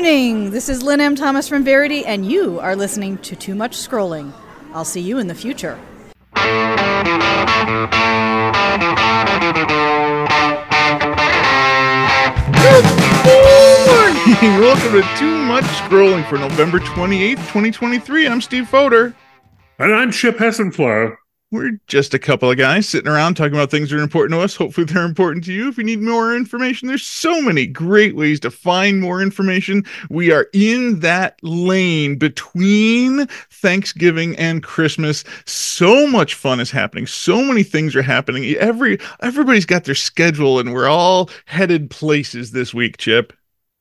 morning. This is Lynne M. Thomas from Verity, and you are listening to Too Much Scrolling. I'll see you in the future. Welcome to Too Much Scrolling for November 28th, 2023. I'm Steve Foder. And I'm Chip Hessenflow. We're just a couple of guys sitting around talking about things that are important to us. Hopefully, they're important to you. If you need more information, there's so many great ways to find more information. We are in that lane between Thanksgiving and Christmas. So much fun is happening. So many things are happening. Every everybody's got their schedule, and we're all headed places this week. Chip.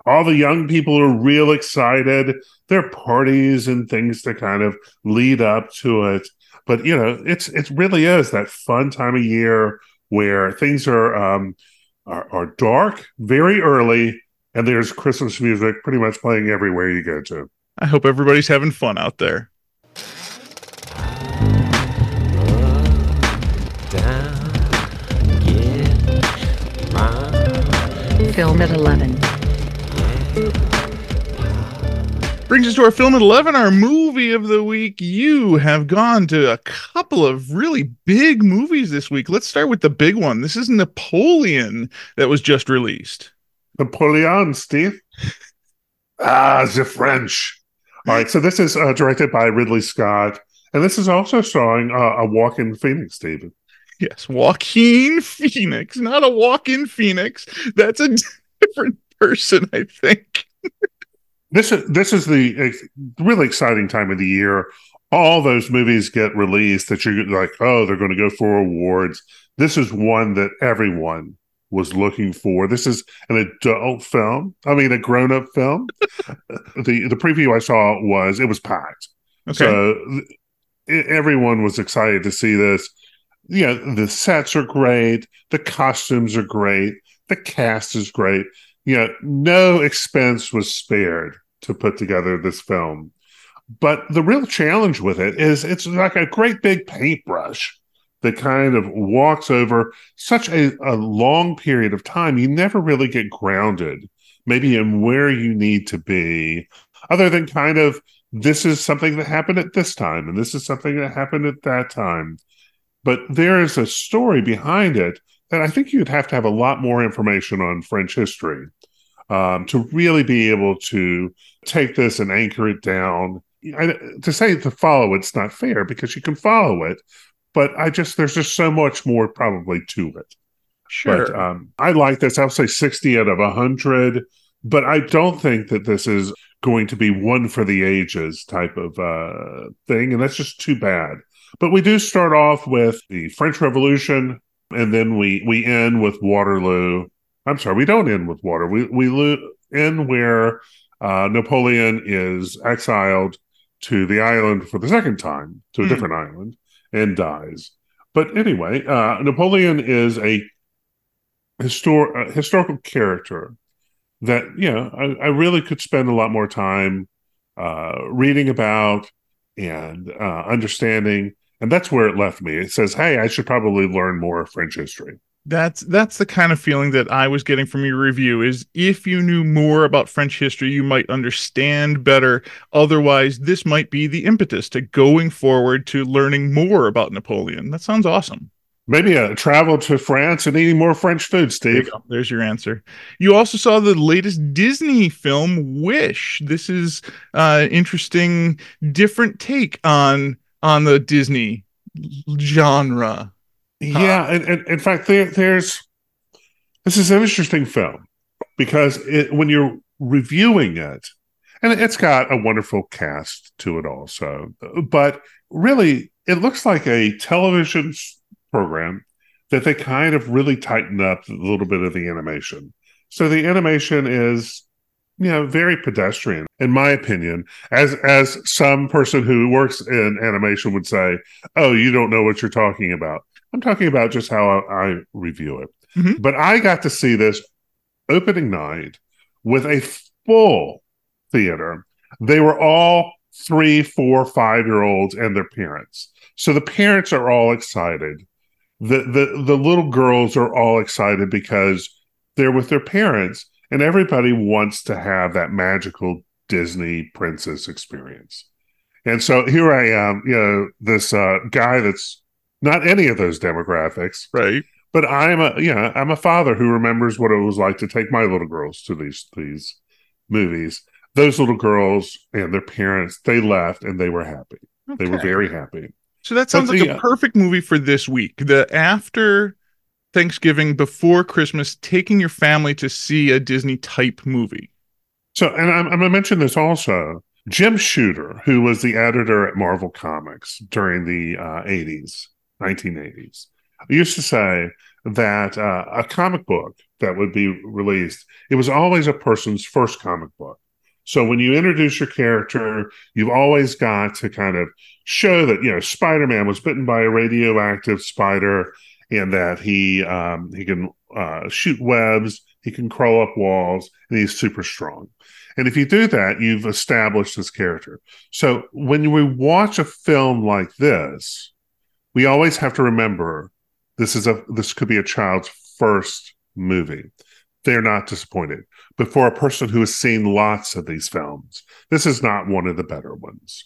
All the young people are real excited. There are parties and things to kind of lead up to it but you know, it's it really is that fun time of year where things are um, are, are dark very early, and there's Christmas music pretty much playing everywhere you go to. I hope everybody's having fun out there. Film at 11. Brings us to our film at 11, our movie of the week. You have gone to a couple of really big movies this week. Let's start with the big one. This is Napoleon that was just released. Napoleon, Steve. ah, the French. All right, so this is uh, directed by Ridley Scott, and this is also starring uh, a Joaquin Phoenix, David. Yes, Joaquin Phoenix, not a walk-in Phoenix. That's a different person, I think. This is this is the really exciting time of the year. All those movies get released that you're like, oh, they're going to go for awards. This is one that everyone was looking for. This is an adult film. I mean, a grown up film. the The preview I saw was it was packed. Okay. So it, everyone was excited to see this. You know, the sets are great. The costumes are great. The cast is great you know, no expense was spared to put together this film. But the real challenge with it is it's like a great big paintbrush that kind of walks over such a, a long period of time. You never really get grounded, maybe in where you need to be, other than kind of this is something that happened at this time and this is something that happened at that time. But there is a story behind it that I think you'd have to have a lot more information on French history um, to really be able to take this and anchor it down. I, to say to follow it's not fair because you can follow it, but I just there's just so much more probably to it. Sure. But um, I like this. I'll say 60 out of 100, but I don't think that this is going to be one for the ages type of uh, thing. And that's just too bad. But we do start off with the French Revolution, and then we, we end with Waterloo. I'm sorry, we don't end with water. We we lo- end where uh, Napoleon is exiled to the island for the second time, to a mm. different island, and dies. But anyway, uh, Napoleon is a histor- historical character that you know I, I, really could spend a lot more time uh, reading about and uh, understanding, and that's where it left me. It says, "Hey, I should probably learn more French history." That's that's the kind of feeling that I was getting from your review is if you knew more about French history you might understand better. Otherwise this might be the impetus to going forward to learning more about Napoleon. That sounds awesome. Maybe a travel to France and eating more French food Steve there you there's your answer. You also saw the latest Disney film Wish. This is uh interesting different take on on the Disney genre yeah, and, and, in fact, there, there's this is an interesting film because it, when you're reviewing it, and it's got a wonderful cast to it also, but really, it looks like a television program that they kind of really tightened up a little bit of the animation. So the animation is, you know, very pedestrian, in my opinion. As as some person who works in animation would say, "Oh, you don't know what you're talking about." I'm talking about just how I, I review it. Mm-hmm. But I got to see this opening night with a full theater. They were all three, four, five year olds and their parents. So the parents are all excited. The, the the little girls are all excited because they're with their parents and everybody wants to have that magical Disney princess experience. And so here I am, you know, this uh, guy that's not any of those demographics, Right. but I'm a you know I'm a father who remembers what it was like to take my little girls to these these movies. Those little girls and their parents, they left and they were happy. They were very happy. So that sounds But like the, a perfect movie for this week. The after Thanksgiving, before Christmas, taking your family to see a Disney type movie. So, and I'm, I'm going to mention this also. Jim Shooter, who was the editor at Marvel Comics during the uh, 80s, 1980s, I used to say that uh, a comic book that would be released, it was always a person's first comic book. So when you introduce your character, you've always got to kind of show that you know Spider-Man was bitten by a radioactive spider, and that he um, he can uh, shoot webs, he can crawl up walls, and he's super strong. And if you do that, you've established this character. So when we watch a film like this, we always have to remember this is a this could be a child's first movie. They're not disappointed. But for a person who has seen lots of these films, this is not one of the better ones.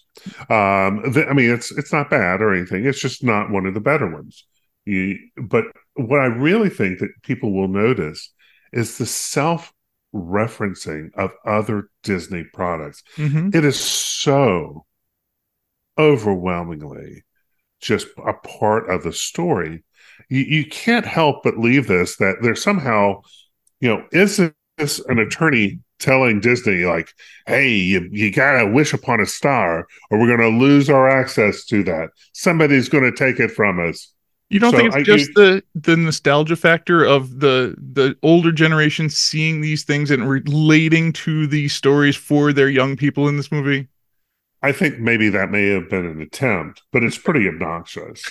Um, the, I mean, it's it's not bad or anything. It's just not one of the better ones. You, but what I really think that people will notice is the self referencing of other Disney products. Mhm. It is so overwhelmingly just a part of the story. You, you can't help but leave this that there's somehow, you know, is this an attorney telling Disney, like, hey, you, you got to wish upon a star or we're going to lose our access to that? Somebody's going to take it from us. You don't So think it's I- just you- the the nostalgia factor of the the older generation seeing these things and relating to these stories for their young people in this movie? I think maybe that may have been an attempt, but it's pretty obnoxious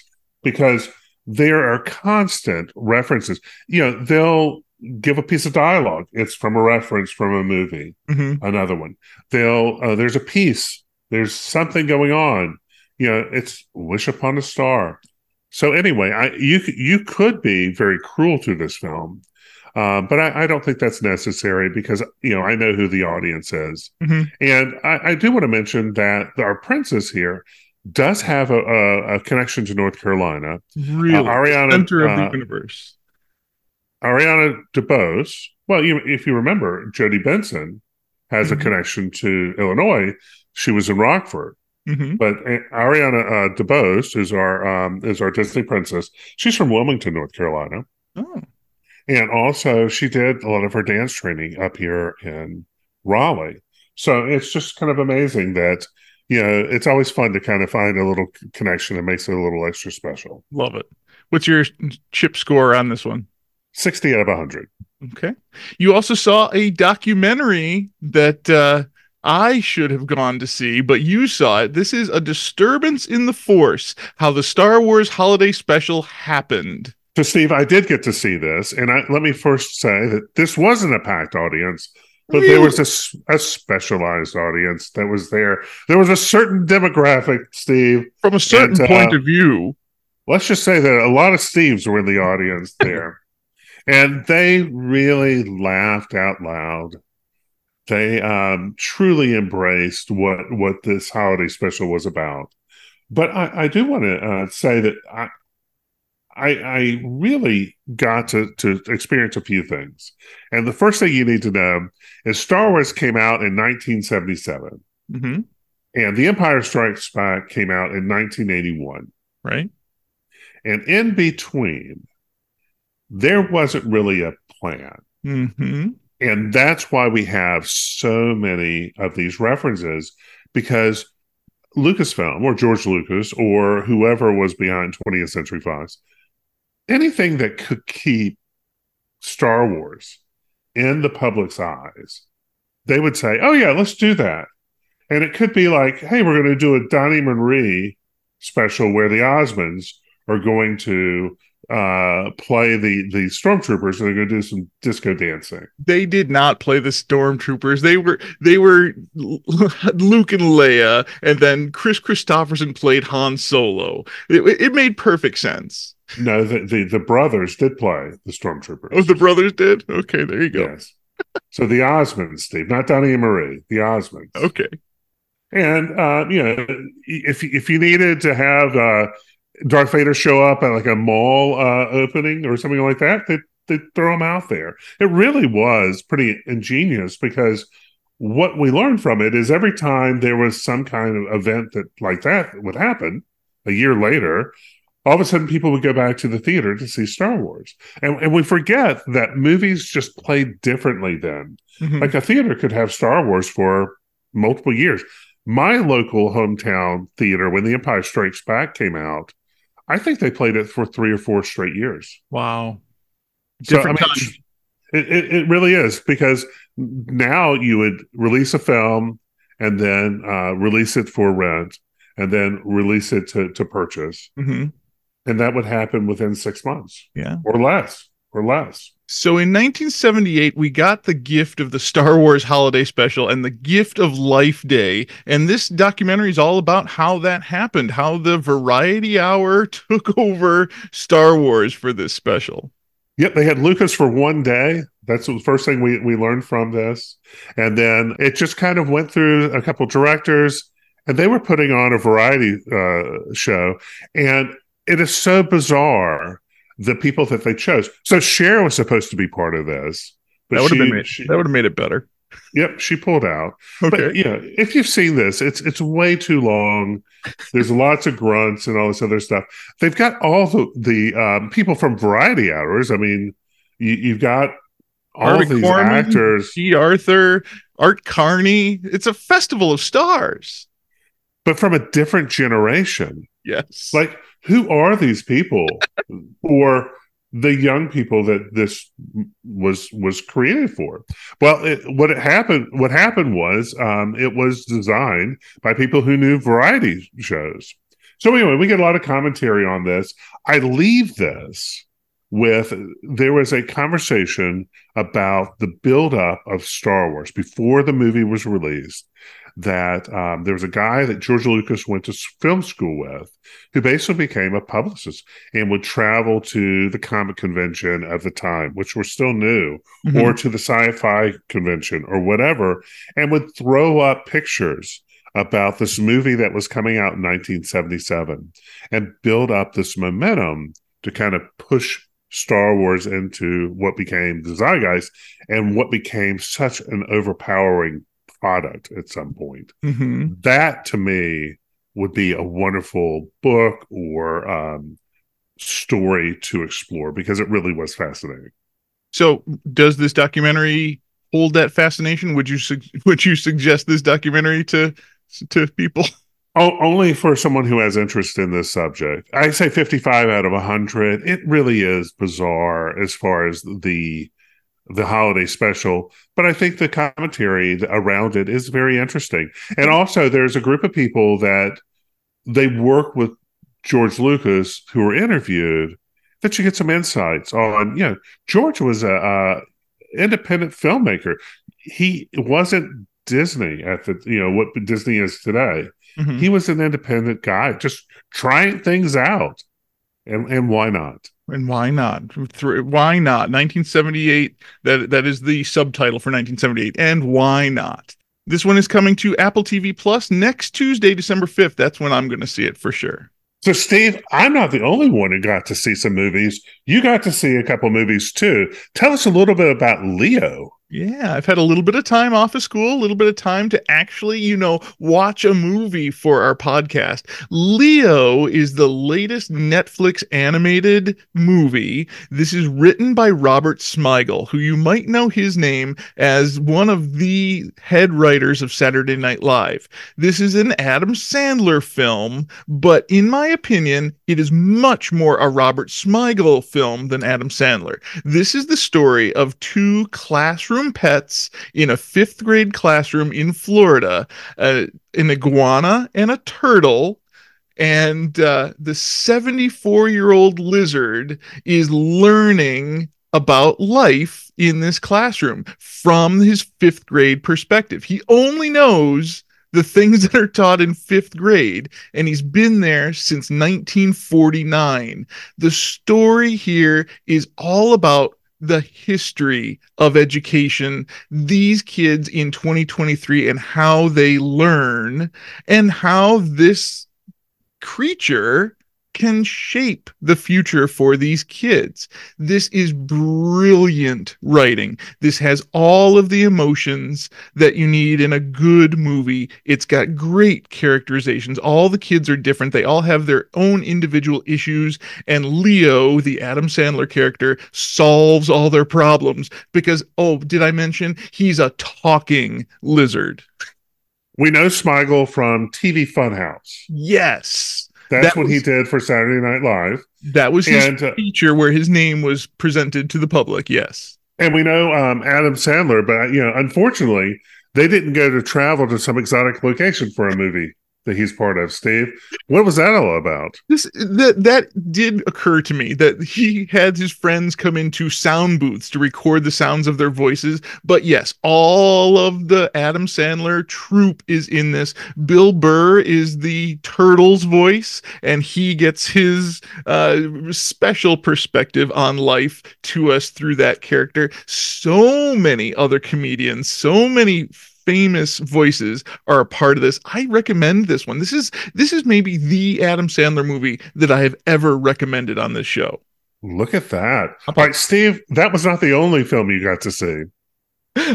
because there are constant references. You know, they'll give a piece of dialogue. It's from a reference from a movie. hmm Another one. They'll uh, there's a piece. There's something going on. You know, it's wish upon a star. So anyway, I you you could be very cruel to this film, uh, but I, I don't think that's necessary because you know I know who the audience is, Mhm. and I, I do want to mention that our princess here does have a, a, a connection to North Carolina. Really, Uh, Ariana, center of uh, the universe. Ariana DeBose. Well, you, if you remember, Jodi Benson has Mhm. a connection to Illinois. She was in Rockford. hmm But uh, Ariana uh, DeBose is our um, is our Disney princess. She's from Wilmington, North Carolina, Oh, and also she did a lot of her dance training up here in Raleigh. So it's just kind of amazing that you know it's always fun to kind of find a little connection that makes it a little extra special. love it. What's your chip score on this one? Sixty out of hundred. Okay. You also saw a documentary that uh, I should have gone to see, but you saw it. This is A Disturbance in the Force How the Star Wars Holiday Special Happened. So, Steve, I did get to see this, and I, let me first say that this wasn't a packed audience, but there was a specialized audience that was there. There was a certain demographic, Steve. From a certain And, uh, point of view. Let's just say that a lot of Steves were in the audience there, and they really laughed out loud. They um, truly embraced what what this holiday special was about. But I, I do want to uh, say that I, I I really got to to experience a few things, and the first thing you need to know is Star Wars came out in 1977, hmm and The Empire Strikes Back came out in 1981. Right? And in between, there wasn't really a plan. hmm And that's why we have so many of these references because Lucasfilm or George Lucas or whoever was behind 20th Century Fox, anything that could keep Star Wars in the public's eyes, they would say, oh, yeah, let's do that. And it could be like, hey, we're going to do a Donny Marie special where the Osmonds are going to uh, play the the stormtroopers and they're going to do some disco dancing. They did not play the stormtroopers. They were they were Luke and Leia, and then Kris Kristofferson played Han Solo. It, it made perfect sense. No, the, the the brothers did play the stormtroopers. Oh, the brothers did. Okay, there you go. yes. so the Osmonds, Steve, not Donny and Marie, the Osmonds. Okay. And uh, you know, if if you needed to have uh, Darth Vader show up at like a mall uh, opening or something like that, they they throw him out there. It really was pretty ingenious because what we learned from it is every time there was some kind of event that like that would happen a year later, all of a sudden people would go back to the theater to see Star Wars. And, and we forget that movies just played differently then. Mm-hmm. Like a theater could have Star Wars for multiple years. My local hometown theater, when The Empire Strikes Back came out, I think they played it for three or four straight years. Wow. Different so, I mean, it, it, it, really is because now you would release a film and then uh, release it for rent and then release it to, to purchase. Mm-hmm. And that would happen within six months. Yeah. Or less. Or less. So in 1978, we got the gift of the Star Wars Holiday Special and the gift of Life Day. And this documentary is all about how that happened, how the Variety Hour took over Star Wars for this special. Yep, they had Lucas for one day. That's the first thing we, we learned from this. And then it just kind of went through a couple directors, and they were putting on a variety uh, show. And it is so bizarre the people that they chose. So Cher was supposed to be part of this. But that would have made she, that would have made it better. Yep, she pulled out. Okay. But you know, if you've seen this, it's it's way too long. There's lots of grunts and all this other stuff. They've got all the the um, people from Variety Hours. I mean, you, have got all Harvey these Korman, actors. Bea Arthur, Art Carney. It's a festival of stars, but from a different generation. Yes, like who are these people, or the young people that this was was created for. Well, it, what it happened what happened was um, it was designed by people who knew variety shows. So anyway, we get a lot of commentary on this. I leave this with there was a conversation about the build up of Star Wars before the movie was released that um, there was a guy that George Lucas went to film school with who basically became a publicist and would travel to the comic convention at the time, which were still new, mm-hmm. or to the sci fi convention or whatever, and would throw up pictures about this movie that was coming out in 1977 and build up this momentum to kind of push Star Wars into what became the zeitgeist and what became such an overpowering product at some point. Mm-hmm. That to me would be a wonderful book or um, story to explore because it really was fascinating. So, does this documentary hold that fascination? Would you su- would you suggest this documentary to to people? Oh, only for someone who has interest in this subject. I say 55 out of 100. It really is bizarre as far as the the holiday special, but I think the commentary around it is very interesting. And also, there's a group of people that they work with George Lucas who were interviewed that you get some insights on. You know, George was a, independent filmmaker. He wasn't Disney at the you know what Disney is today. Mm-hmm. He was an independent guy, just trying things out, and and why not? And why not? Why not? 1978. That that is the subtitle for 1978. And why not? This one is coming to Apple TV Plus next Tuesday, December 5th. That's when I'm going to see it for sure. So, Steve, I'm not the only one who got to see some movies. You got to see a couple movies too. Tell us a little bit about Leo. Yeah, I've had a little bit of time off of school, a little bit of time to actually, you know, watch a movie for our podcast. Leo is the latest Netflix animated movie. This is written by Robert Smigel, who you might know his name as one of the head writers of Saturday Night Live. This is an Adam Sandler film, but in my opinion, it is much more a Robert Smigel film than Adam Sandler. This is the story of two classroom pets in a fifth grade classroom in Florida, uh, an iguana and a turtle. And uh, the 74 year old lizard is learning about life in this classroom from his fifth grade perspective. He only knows the things that are taught in fifth grade, and he's been there since 1949. The story here is all about the history of education, these kids in 2023 and how they learn and how this creature can shape the future for these kids. This is brilliant writing. This has all of the emotions that you need in a good movie. It's got great characterizations. All the kids are different. They all have their own individual issues. And Leo, the Adam Sandler character, solves all their problems because, oh, did I mention he's a talking lizard? We know Smigel from TV Funhouse. Yes. That's That what he did for Saturday Night Live. That was his And, uh, feature where his name was presented to the public. Yes. And we know um, Adam Sandler, but you know, unfortunately, they didn't go to travel to some exotic location for a movie that he's part of. Steve, what was that all about? This that that did occur to me that he had his friends come into sound booths to record the sounds of their voices. But yes, all of the Adam Sandler troupe is in this. Bill Burr is the turtle's voice, and he gets his uh, special perspective on life to us through that character. So many other comedians, so many famous voices are a part of this. I recommend this one. This is this is maybe the Adam Sandler movie that I have ever recommended on this show. Look at that. All right, Steve, that was not the only film you got to see.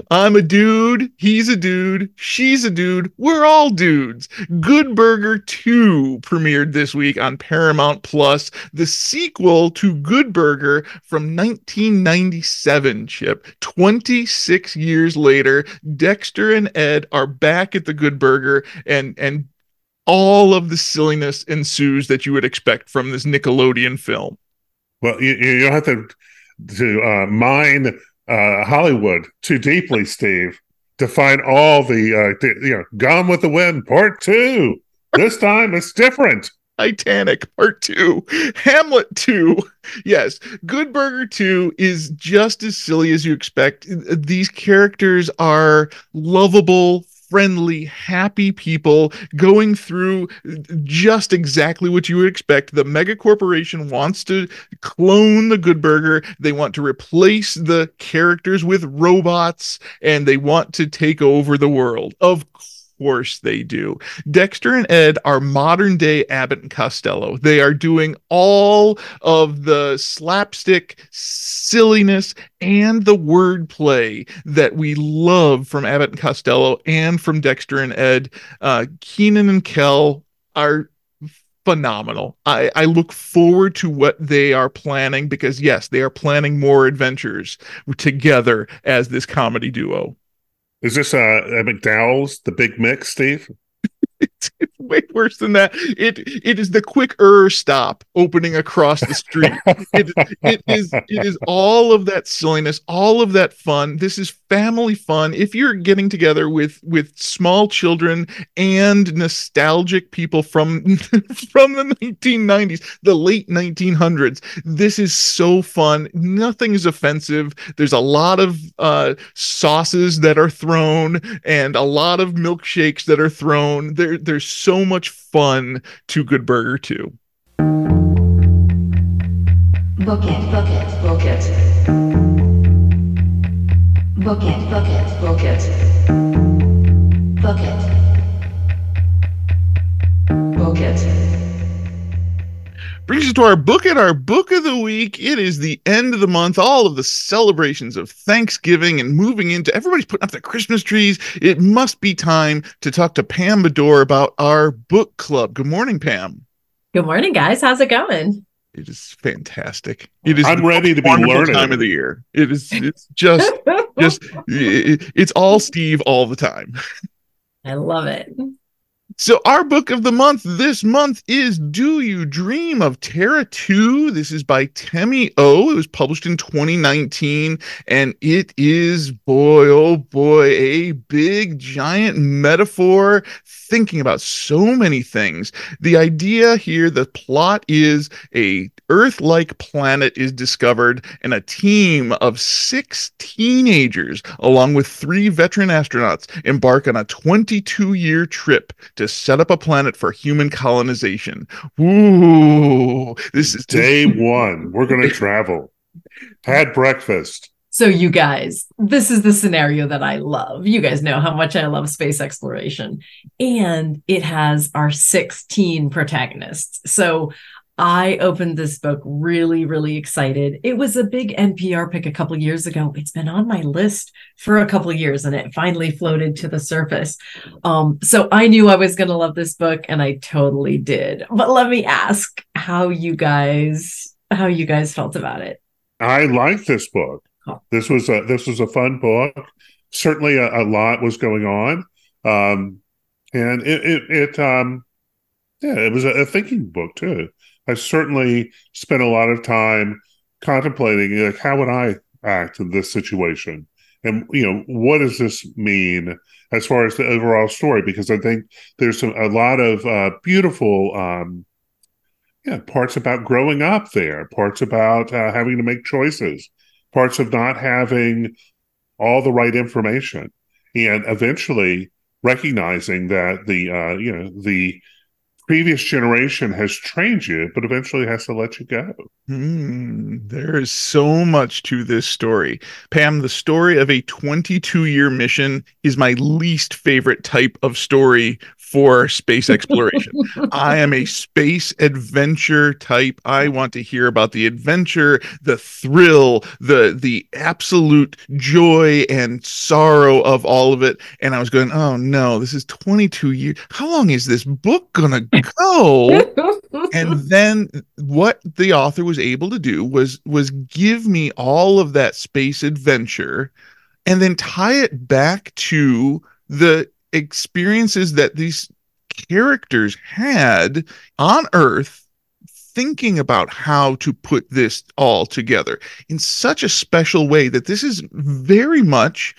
I'm a dude, he's a dude, she's a dude, we're all dudes. Good Burger 2 premiered this week on Paramount Plus, the sequel to Good Burger from 1997, Chip. 26 years later, Dexter and Ed are back at the Good Burger and and all of the silliness ensues that you would expect from this Nickelodeon film. Well, you, you don't have to to uh, mine uh, Hollywood too deeply, Steve, to find all the uh, you know Gone with the Wind Part Two. This time it's different. Titanic Part 2, Hamlet 2. Yes, Good Burger 2 is just as silly as you expect. These characters are lovable, friendly, happy people going through just exactly what you would expect. The mega corporation wants to clone the Good Burger. They want to replace the characters with robots and they want to take over the world. Of course they do. Dexter and Ed are modern day Abbott and Costello. They are doing all of the slapstick silliness and the wordplay that we love from Abbott and Costello and from Dexter and Ed. Uh, Kenan and Kel are phenomenal. I, I look forward to what they are planning because, yes, they are planning more adventures together as this comedy duo. Is this uh, a McDowell's, the Big Mix, Steve? It's, it's way worse than that. It it is the quick er stop opening across the street. it, it is it is all of that silliness, all of that fun. This is family fun. If you're getting together with with small children and nostalgic people from from the 1990s, the late 1900s, this is so fun. Nothing is offensive. There's a lot of uh, sauces that are thrown and a lot of milkshakes that are thrown. There there's so much fun to Good Burger 2. Book it, book it, book it. Book it, book it, book it. Book it. Book it. Brings us to our book at our book of the week. It is the end of the month, all of the celebrations of Thanksgiving and moving into everybody's putting up their Christmas trees. It must be time to talk to Pam Bedore about our book club. Good morning, Pam. Good morning, guys. How's it going? It is fantastic. It is I'm ready to be wonderful learning. time of the year. It is it's just just it- it's all Steve all the time. I love it. So our book of the month this month is Do You Dream of Terra 2? This is by Temi O. It was published in 2019 and it is boy oh boy a big giant metaphor thinking about so many things. The idea here the plot is a Earth-like planet is discovered and a team of 6 teenagers along with 3 veteran astronauts embark on a 22-year trip to set up a planet for human colonization. Ooh, this is Day one, we're to travel. Had breakfast. So, you guys, this is the scenario that I love. You guys know how much I love space exploration, and it has our 16 protagonists. So, I opened this book really, really excited. It was a big NPR pick a couple years ago. It's been on my list for a couple years and it finally floated to the surface. Um, so I knew I was going to love this book and I totally did. But let me ask how you guys how you guys felt about it. I like this book. This was a this was a fun book. Certainly, a, a lot was going on, um, and it it, it um, yeah, it was a, a thinking book too. I certainly spent a lot of time contemplating like how would I act in this situation, and you know what does this mean as far as the overall story? Because I think there's some, a lot of uh, beautiful. Um, yeah, parts about growing up there, parts about uh, having to make choices, parts of not having all the right information, and eventually recognizing that the uh, you know the previous generation has trained you, but eventually has to let you go. Mm, there is so much to this story. Pam, the story of a 22 year mission is my least favorite type of story for space exploration. I am a space adventure type. I want to hear about the adventure, the thrill, the the absolute joy and sorrow of all of it. And I was going, "Oh no, this is 22 years. How long is this book going to go?" and then what the author was able to do was was give me all of that space adventure and then tie it back to the experiences that these characters had on earth thinking about how to put this all together in such a special way that this is very much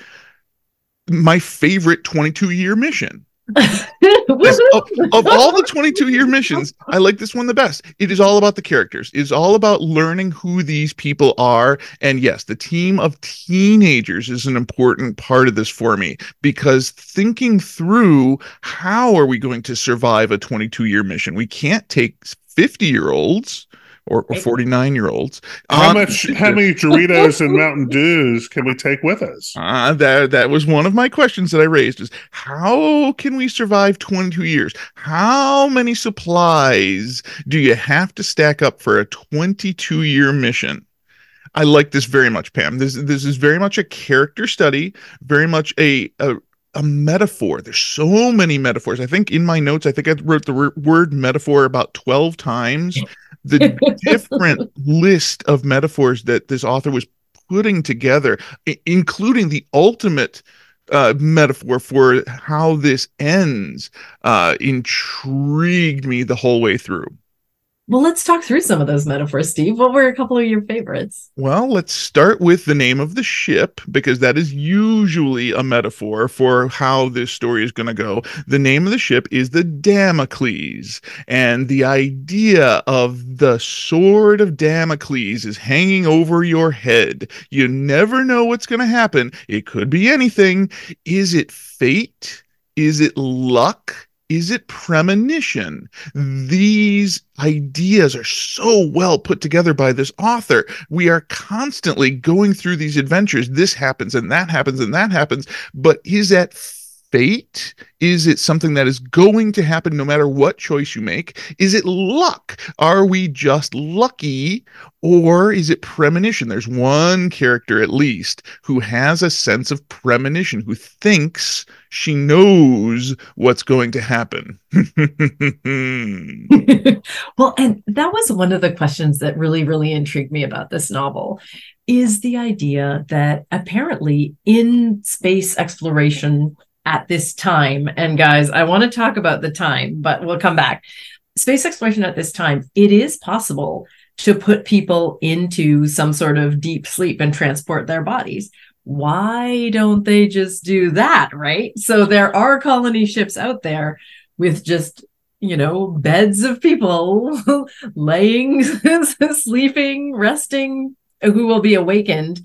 my favorite 22 year mission of, of, all the 22 year missions, I like this one the best. It is all about the characters. It is all about learning who these people are. And yes, the team of teenagers is an important part of this for me because thinking through how are we going to survive a 22 year mission? We can't take 50 year olds or, 49 year olds. How um, much, how many Doritos and Mountain Dews can we take with us? Uh, that, that was one of my questions that I raised is how can we survive 22 years? How many supplies do you have to stack up for a 22 year mission? I like this very much, Pam. This this is very much a character study, very much a, a a metaphor. There's so many metaphors. I think in my notes, I think I wrote the word metaphor about 12 times the different list of metaphors that this author was putting together, I- including the ultimate uh, metaphor for how this ends, uh, intrigued me the whole way through. Well, let's talk through some of those metaphors, Steve. What were a couple of your favorites? Well, let's start with the name of the ship because that is usually a metaphor for how this story is going to go. The name of the ship is the Damocles, and the idea of the sword of Damocles is hanging over your head. You never know what's going to happen. It could be anything. Is it fate? Is it luck? Is it premonition? These ideas are so well put together by this author. We are constantly going through these adventures. This happens and that happens and that happens. But is that fate? Is it something that is going to happen no matter what choice you make? Is it luck? Are we just lucky or is it premonition? There's one character at least who has a sense of premonition, who thinks she knows what's going to happen. well, and that was one of the questions that really, really intrigued me about this novel is the idea that apparently in space exploration at this time. And guys, I want to talk about the time, but we'll come back. Space exploration at this time, it is possible to put people into some sort of deep sleep and transport their bodies. Why don't they just do that? Right. So there are colony ships out there with just you know, beds of people laying, sleeping, resting, who will be awakened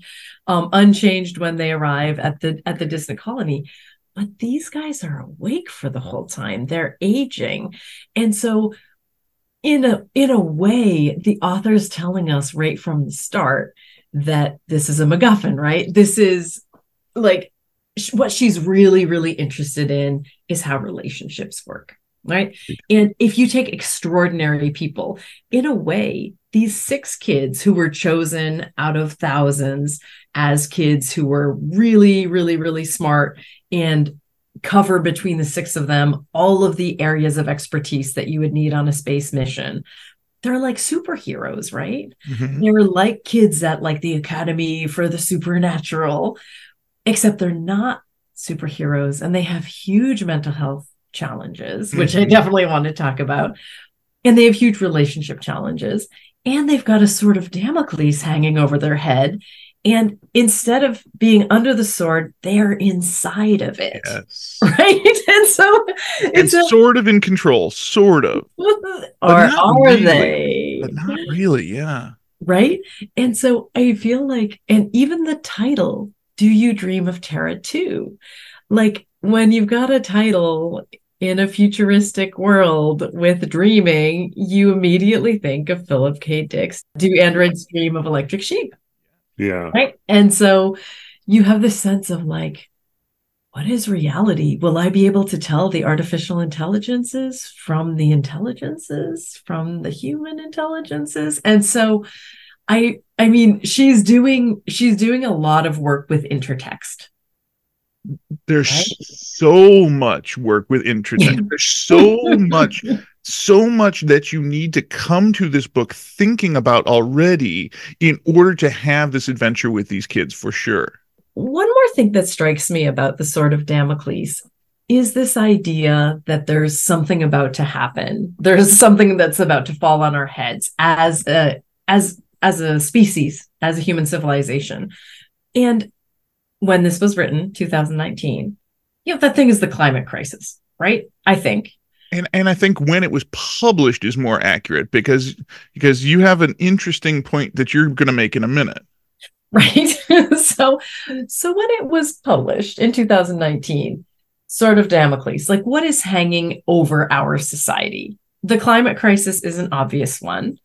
um, unchanged when they arrive at the at the distant colony but these guys are awake for the whole time they're aging and so in a in a way the author is telling us right from the start that this is a MacGuffin, right? This is like what she's really, really interested in is how relationships work, right? And if you take extraordinary people, in a way, these six kids who were chosen out of thousands as kids who were really, really, really smart and cover between the six of them all of the areas of expertise that you would need on a space mission. They're like superheroes, right? Mhm. They're like kids at like the Academy for the Supernatural, except they're not superheroes and they have huge mental health challenges, which I Mhm. definitely want to talk about. And they have huge relationship challenges. And they've got a sort of Damocles hanging over their head. And instead of being under the sword, they're inside of it. Yes. Right. And so And it's a, sort of in control, sort of, or are really, they? but not really. Yeah. right? And so I feel like, and even the title, Do You Dream of Terra 2? Like when you've got a title in a futuristic world with dreaming, you immediately think of Philip K. Dick's Do Androids Dream of Electric Sheep? Yeah. Right. And so you have this sense of like, what is reality? Will I be able to tell the artificial intelligences from the intelligences, from the human intelligences? And so I I mean she's doing she's doing a lot of work with intertext. There's Right. so much work with intertext. There's so much, so much that you need to come to this book thinking about already in order to have this adventure with these kids for sure. One more thing that strikes me about the sword of Damocles is this idea that there's something about to happen. There's something that's about to fall on our heads as a as as a species, as a human civilization. And when this was written, 2019, you know, that thing is the climate crisis, right? I think. And and I think when it was published is more accurate because because you have an interesting point that you're going to make in a minute. right so so when it was published in 2019 sort of damocles like what is hanging over our society the climate crisis is an obvious one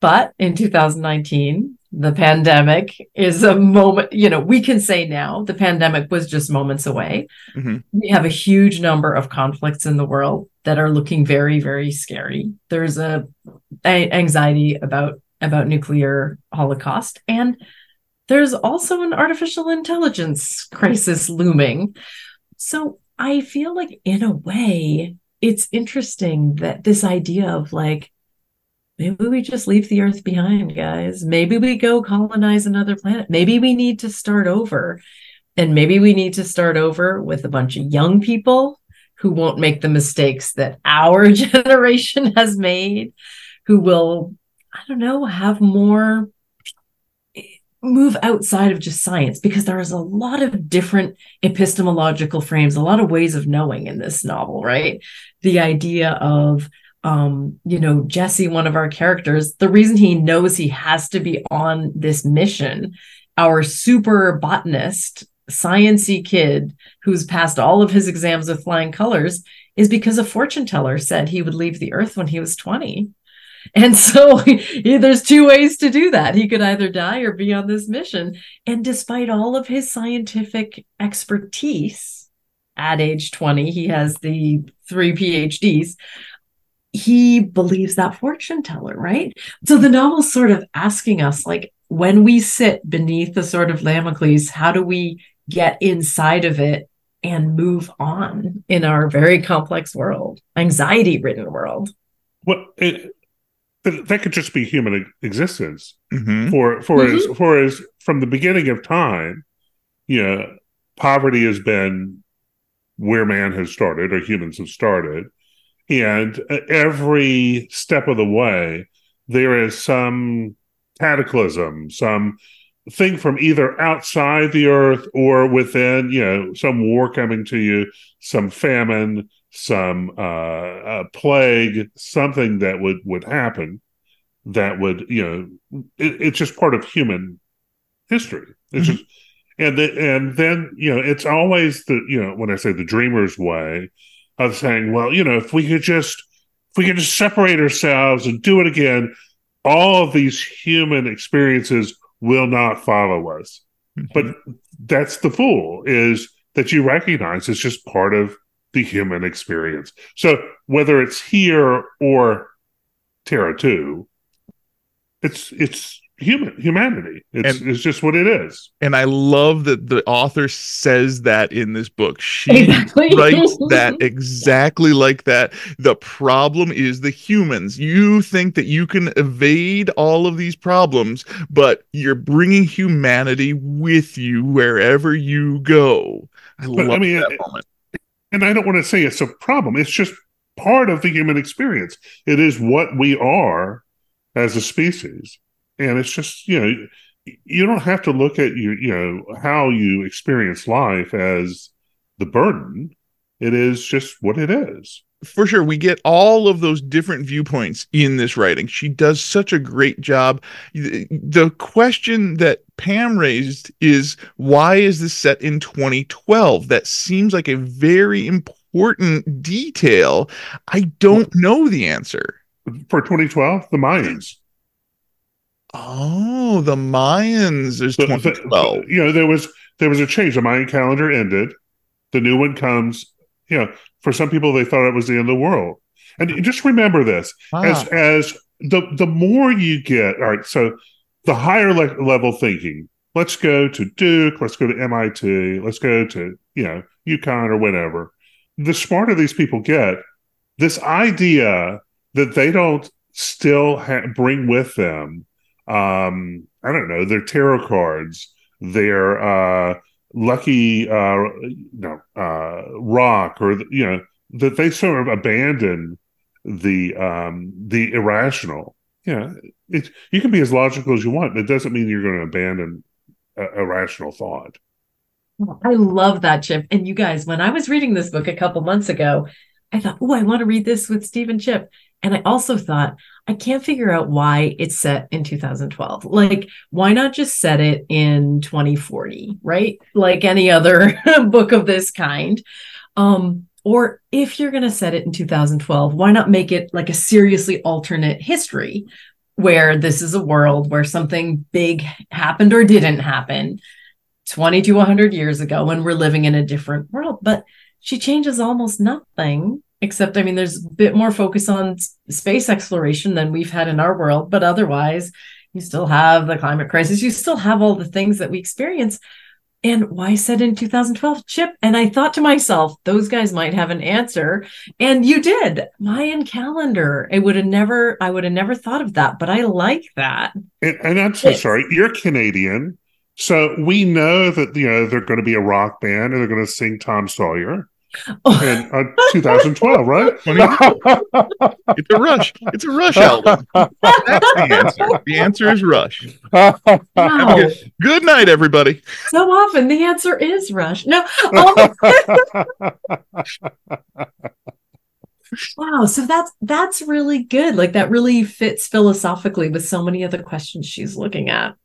but in 2019 the pandemic is a moment you know we can say now the pandemic was just moments away Mhm. we have a huge number of conflicts in the world that are looking very very scary there's a, a anxiety about about nuclear holocaust and there's also an artificial intelligence crisis looming. So I feel like, in a way, it's interesting that this idea of like, maybe we just leave the earth behind, guys. Maybe we go colonize another planet. Maybe we need to start over. And maybe we need to start over with a bunch of young people who won't make the mistakes that our generation has made, who will, I don't know, have more move outside of just science because there is a lot of different epistemological frames, a lot of ways of knowing in this novel, right? The idea of um, you know, Jesse, one of our characters, the reason he knows he has to be on this mission, our super botanist, sciency kid who's passed all of his exams with flying colors, is because a fortune teller said he would leave the earth when he was 20. And so he- there's two ways to do that. He could either die or be on this mission. And despite all of his scientific expertise at age 20, he has the three PhDs. He believes that fortune teller, right? So the novel's sort of asking us, like, when we sit beneath the sword of Damocles, how do we get inside of it and move on in our very complex world, anxiety ridden world? What it, that that could just be human e- existence Mhm. for for as for as from the beginning of time. You know, poverty has been where man has started or humans have started, and uh, every step of the way there is some cataclysm, some thing from either outside the earth or within, you know, some war coming to you, some famine, some uh, uh plague, something that would would happen that would, you know, it, it's just part of human history. It's Mhm. just and the, and then you know it's always the you know when I say the dreamer's way of saying, well, you know, if we could just if we could just separate ourselves and do it again, all of these human experiences will not follow us. Mm-hmm. But that's the fool is that you recognize it's just part of the human experience. So whether it's here or Terra 2, it's it's human humanity. It's And- it's just what it is. and I love that the author says that in this book. She Exactly. writes that exactly like that. The problem is the humans. You think that you can evade all of these problems, but you're bringing humanity with you wherever you go. I But, I love mean, that it- moment. And I don't want to say it's a problem. It's just part of the human experience. It is what we are as a species. And it's just, you know, you don't have to look at you, you know, how you experience life as the burden. It is just what it is. for sure we get all of those different viewpoints in this writing she does such a great job the the question that pam raised is why is this set in 2012 that seems like a very important detail i don't know the answer For 2012, the Mayans. Oh the mayans is so- 2012 you know, there was there was a change. The Mayan calendar ended. The new one comes. You know, for some people, they thought it was the end of the world. And just remember this: as Ah, as the the more you get, all right. So the higher le- level thinking. Let's go to Duke. Let's go to MIT. Let's go to you know UConn or whatever. The smarter these people get, this idea that they don't still ha- bring with them, um, I don't know, their tarot cards, their uh, lucky, uh, no, uh, rock, or you know, that they sort of abandon the um, the irrational. Yeah, it, you can be as logical as you want. But it doesn't mean you're going to abandon a, irrational thought. I love that, Chip. And you guys, when I was reading this book a couple months ago, I thought, oh, I want to read this with Stephen Chip. And I also thought, I can't figure out why it's set in 2012. Like, why not just set it in 2040, right? Like any other book of this kind. Um, or if you're going to set it in 2012, why not make it like a seriously alternate history where this is a world where something big happened or didn't happen 20 to 100 years ago when we're living in a different world but she changes almost nothing except i mean there's a bit more focus on space exploration than we've had in our world but otherwise you still have the climate crisis you still have all the things that we experience. And why said in 2012 chip and i thought to myself those guys might have an answer. And you did. Mayan calendar. It would have never i would have never thought of that but i like that. And, and I'm so sorry, you're Canadian, so we know that you know they're going to be a rock band and they're going to sing Tom Sawyer in uh, 2012, right? it's a rush. It's a rush album that's the answer the answer is rush wow. good, good night everybody. So often the answer is rush. No oh, wow so that's that's really good. Like that really fits philosophically with so many of the questions she's looking at.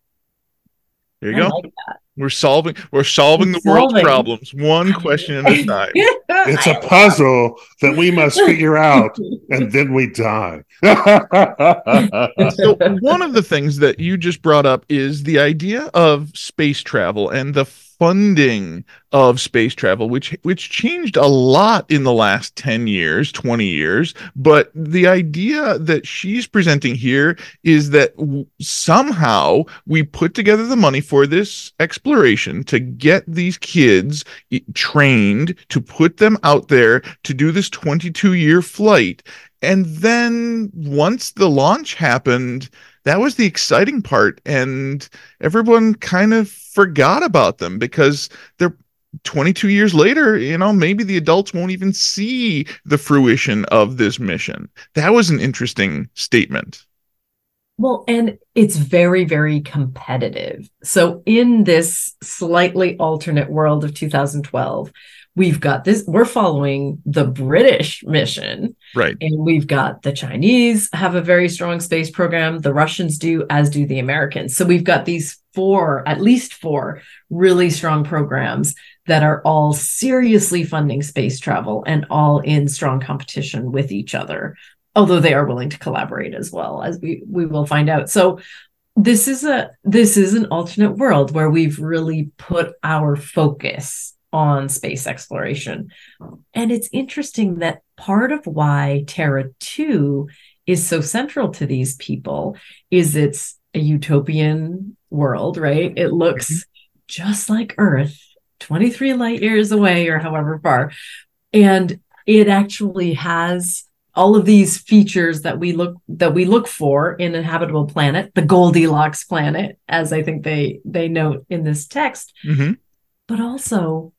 There you I go. like we're solving we're solving the We're world's problems one question at a time it's a puzzle that we must figure out, and then we die. so one of the things that you just brought up is the idea of space travel and the funding of space travel which which changed a lot in the last 10 years 20 years. But the idea that she's presenting here is that w- somehow we put together the money for this exploration to get these kids trained to put them out there to do this 22 year flight. And then once the launch happened that was the exciting part and everyone kind of forgot about them because they're 22 years later you know maybe the adults won't even see the fruition of this mission that was an interesting statement Well, and it's very, very competitive. So, in this slightly alternate world of 2012, we've got this, we're following the British mission, right. And we've got the Chinese have a very strong space program, the Russians do, as do the Americans. So, we've got these four, at least four really strong programs that are all seriously funding space travel and all in strong competition with each other although they are willing to collaborate as well as we we will find out. So this is a this is an alternate world where we've really put our focus on space exploration. And it's interesting that part of why Terra 2 is so central to these people is it's a utopian world, right? It looks mm-hmm. just like Earth, 23 light years away or however far. And it actually has all of these features that we look that we look for in a habitable planet, the Goldilocks planet, as I think they they note in this text. Mm-hmm. But also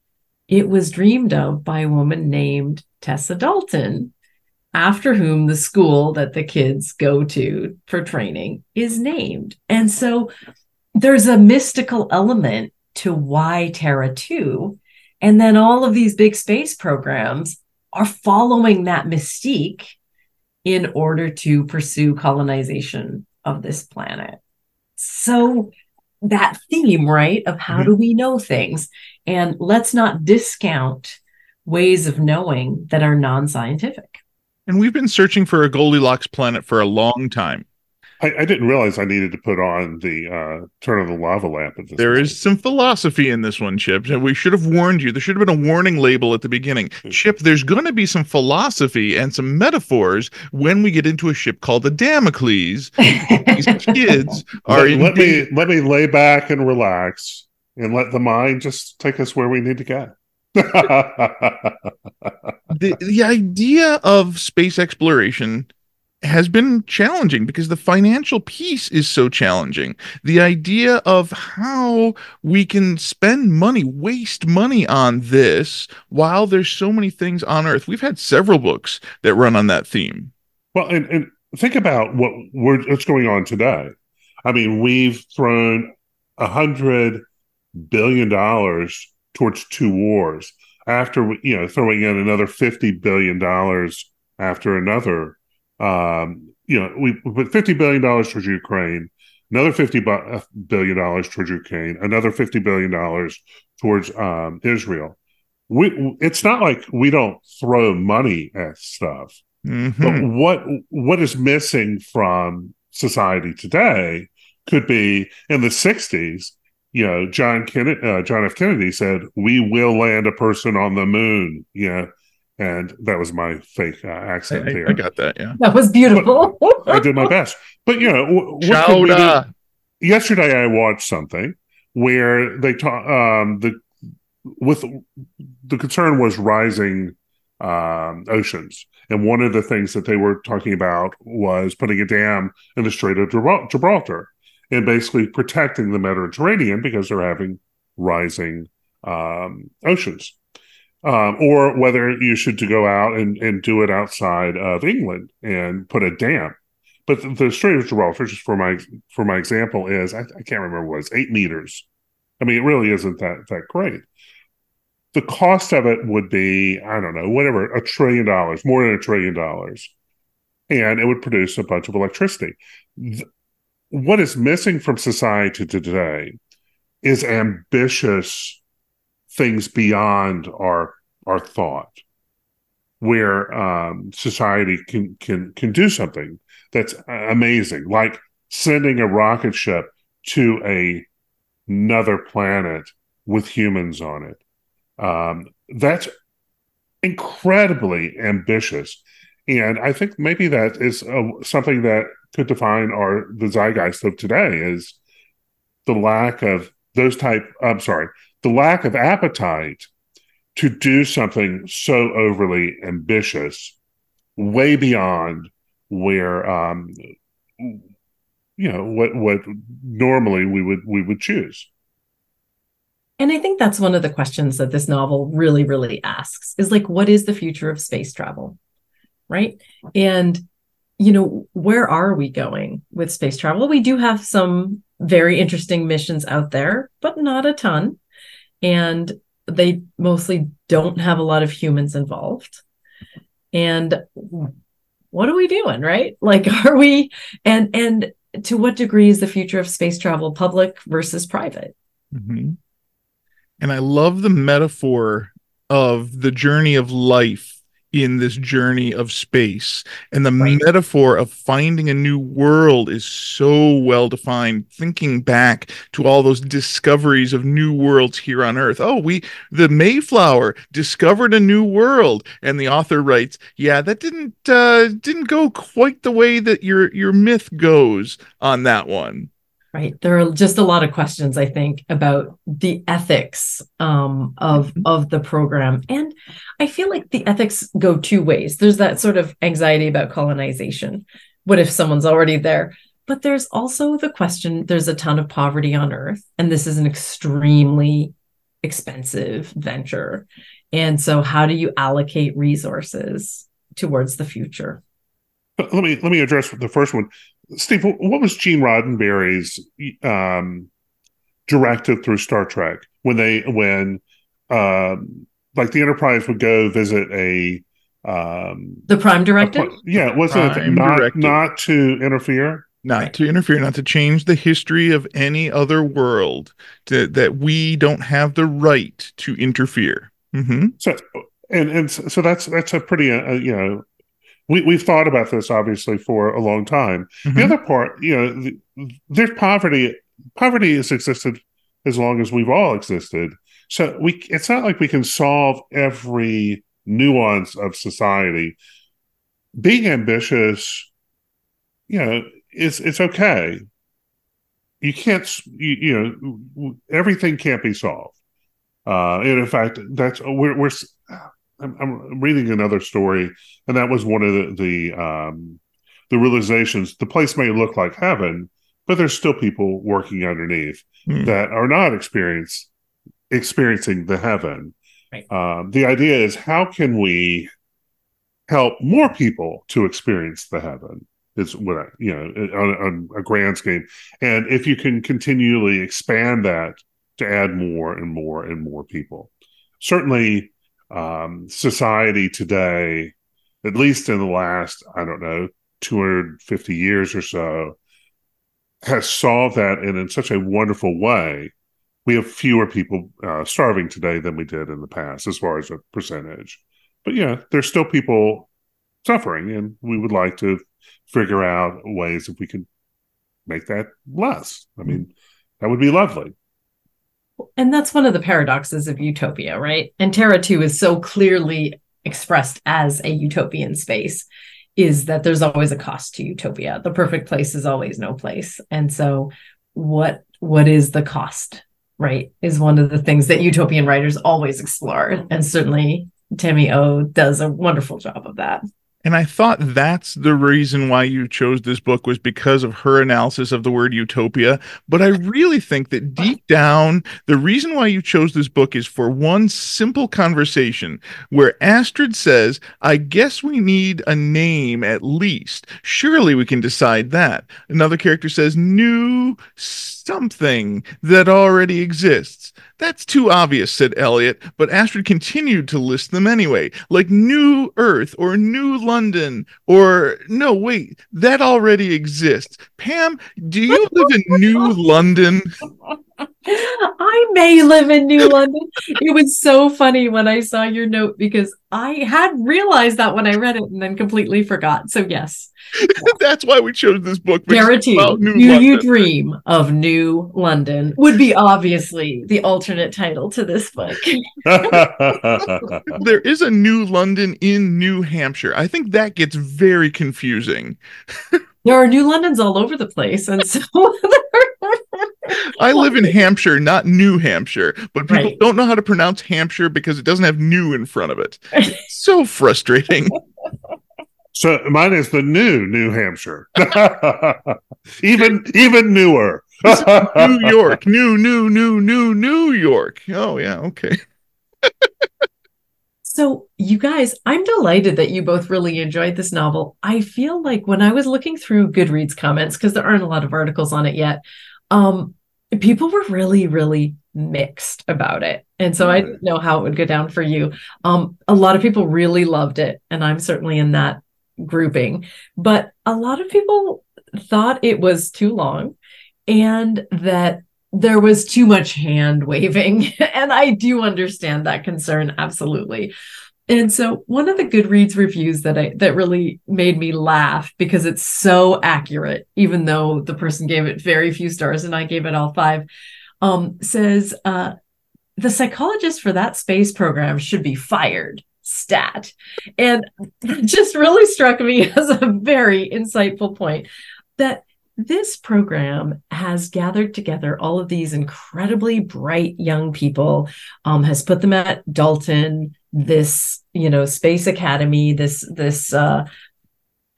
it was dreamed of by a woman named Tessa Dalton, after whom the school that the kids go to for training is named. And so there's a mystical element to why Terra 2. And then all of these big space programs are following that mystique in order to pursue colonization of this planet. So that theme, right, of how mm-hmm. do we know things? And let's not discount ways of knowing that are non scientific. And we've been searching for a Goldilocks planet for a long time. I, I, didn't realize I needed to put on the uh, turn of the lava lamp. There is some philosophy in this one, Chip. We should have warned you. There should have been a warning label at the beginning. Hmm. Chip, there's going to be some philosophy and some metaphors when we get into a ship called the Damocles. These kids are. Let, let me let me lay back and relax, and let the mind just take us where we need to go. the the idea of space exploration has been challenging because the financial piece is so challenging. The idea of how we can spend money, waste money on this while there's so many things on Earth. We've had several books that run on that theme. Well, and, and think about what what's going on today. I mean, we've thrown a hundred billion dollars towards two wars after you know throwing in another 50 billion dollars after another um, you know, we put fifty billion dollars towards Ukraine, another fifty uh, dollars towards Ukraine, another fifty billion dollars towards um, Israel. We, it's not like we don't throw money at stuff, mm-hmm. but what what is missing from society today could be in the '60s. You know, John Kennedy, uh, John F. Kennedy said, "We will land a person on the moon." Yeah, and that was my fake uh, accent I, there. I got that. Yeah, that was beautiful. I did my best, but you know, what yesterday I watched something where they talk um, the with the concern was rising um, oceans, and one of the things that they were talking about was putting a dam in the Strait of Gibraltar and basically protecting the Mediterranean because they're having rising um, oceans um, or whether you should to go out and, and do it outside of England and put a dam. But the, the Strait of Gibraltar, just for my for my example, is I, I can't remember what it's eight meters. I mean, it really isn't that that great. The cost of it would be I don't know whatever a trillion dollars, more than a trillion dollars, and it would produce a bunch of electricity. What is missing from society today is ambitious things beyond our our thought where um, society can can can do something that's amazing like sending a rocket ship to a another planet with humans on it. Um, that's incredibly ambitious and i think maybe that is uh, something that could define our the zeitgeist of today is the lack of those type i'm sorry the lack of appetite to do something so overly ambitious, way beyond where um, you know what what normally we would we would choose. And I think that's one of the questions that this novel really, really asks is like, what is the future of space travel? Right. And, you know, where are we going with space travel? We do have some very interesting missions out there, but not a ton and they mostly don't have a lot of humans involved. And what are we doing, right? Like, are we, and, and, to what degree is the future of space travel public versus private? Mm-hmm. And I love the metaphor of the journey of life in this journey of space. And the Right. metaphor of finding a new world is so well defined, thinking back to all those discoveries of new worlds here on Earth. Oh, we, the Mayflower discovered a new world. And the author writes, yeah, that didn't, uh, didn't go quite the way that your, your myth goes on that one. Right. There are just a lot of questions, I think, about the ethics um, of of the program, and I feel like the ethics go two ways. There's that sort of anxiety about colonization. What if someone's already there? But there's also the question. There's a ton of poverty on Earth, and this is an extremely expensive venture. And so, how do you allocate resources towards the future? Let me let me address the first one. Steve, what was Gene Roddenberry's um, directive through Star Trek when they when um, like the Enterprise would go visit a um, The Prime a Directive. pla- yeah, wasn't it Prime not directive. not to interfere? not Right. to interfere, not to change the history of any other world, to, that we don't have the right to interfere. Mm-hmm. So and and so so that's that's a pretty uh, uh, you know we we've thought about this obviously for a long time. The other part, you know, the, there's poverty. Poverty has existed as long as we've all existed. So we, it's not like we can solve every nuance of society. Being ambitious, you know, it's it's okay. You can't, you, you know, everything can't be solved. Uh, and in fact, that's we're we're. I'm, I'm reading another story, and that was one of the the um, the realizations. The place may look like heaven, but there's still people working underneath Hmm. that are not experience experiencing the heaven. Right. Um, the idea is how can we help more people to experience the heaven? Is what I, you know on, on a grand scheme, and if you can continually expand that to add more and more and more people, certainly um, society today, at least in the last I don't know 250 years or so, has solved that and in such a wonderful way. We have fewer people uh, starving today than we did in the past, as far as a percentage. But yeah, there's still people suffering, and we would like to figure out ways if we could make that less. I mean, that would be lovely. And that's one of the paradoxes of utopia, right? And Terra 2 is so clearly expressed as a utopian space is that there's always a cost to utopia. The perfect place is always no place. And so what what is the cost, right? Is one of the things that utopian writers always explore. And certainly Tammy O does a wonderful job of that. And I thought that's the reason why you chose this book was because of her analysis of the word utopia. But I really think that deep down, the reason why you chose this book is for one simple conversation where Astrid says, I guess we need a name at least. Surely we can decide that. Another character says, new something that already exists. That's too obvious, said Elliot, but Astrid continued to list them anyway, like New Earth or New London or no, wait, that already exists. Pam, do you live in New London? I may live in New London. It was so funny when I saw your note because I had realized that when I read it and then completely forgot. So yes, That's why we chose this book. because Dare it's about to New Do You Dream of New London would be obviously the alternate title to this book. There is a New London in New Hampshire. I think that gets very confusing. There are New Londons all over the place. And so I live in Hampshire, not New Hampshire, but people Right. don't know how to pronounce Hampshire because it doesn't have new in front of it. It's so frustrating. so mine is the new New Hampshire, even even newer. New York, new, new, new, new, New York. Oh yeah, okay. So, you guys, I'm delighted that you both really enjoyed this novel. I feel like when I was looking through Goodreads comments, because there aren't a lot of articles on it yet, um, people were really, really mixed about it. And so I didn't know how it would go down for you. Um, a lot of people really loved it, and I'm certainly in that grouping. But a lot of people thought it was too long and that there was too much hand waving. and I do understand that concern, absolutely. And so one of the Goodreads reviews that I that really made me laugh because it's so accurate, even though the person gave it very few stars and I gave it all five, um, says uh, the psychologist for that space program should be fired. Stat. And just really struck me as a very insightful point that this program has gathered together all of these incredibly bright young people, um, has put them at Dalton, this you know space academy, this this uh,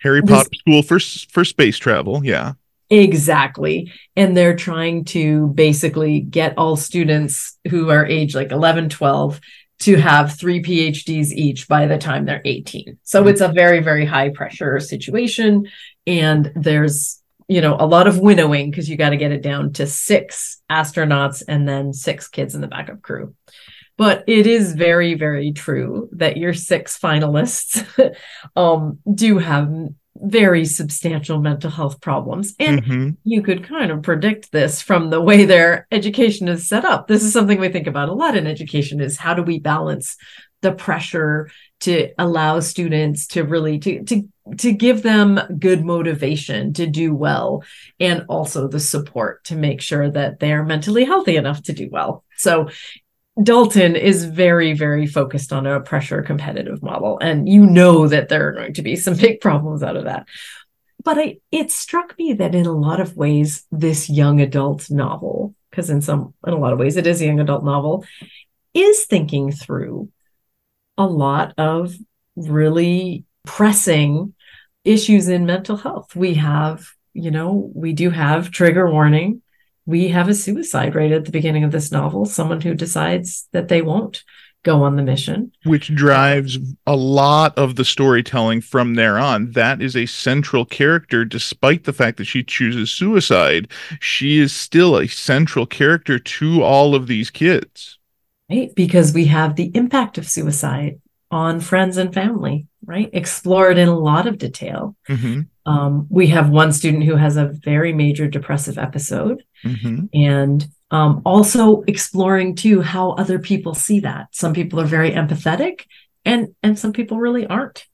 Harry This- Potter School for for space travel. Yeah. Exactly. And they're trying to basically get all students who are age like 11, 12 to have three PhDs each by the time they're 18. So Mhm. it's a very, very high pressure situation. And there's, you know, a lot of winnowing because you got to get it down to six astronauts and then six kids in the backup crew. But it is very, very true that your six finalists um, do have very substantial mental health problems. And Mhm. you could kind of predict this from the way their education is set up. This is something we think about a lot in education is how do we balance the pressure to allow students to really to to to give them good motivation to do well and also the support to make sure that they're mentally healthy enough to do well. So Dalton is very, very focused on a pressure competitive model. And you know that there are going to be some big problems out of that. But I, it struck me that in a lot of ways, this young adult novel, because in some, in a lot of ways, it is a young adult novel, is thinking through a lot of really pressing issues in mental health. We have, you know, we do have trigger warning we have a suicide right at the beginning of this novel someone who decides that they won't go on the mission Which drives a lot of the storytelling from there on. That is a central character, despite the fact that she chooses suicide. She is still a central character to all of these kids. right because we have the impact of suicide on friends and family right explored in a lot of detail Mhm. Um, we have one student who has a very major depressive episode Mhm. and um, also exploring too how other people see that. Some people are very empathetic and and some people really aren't.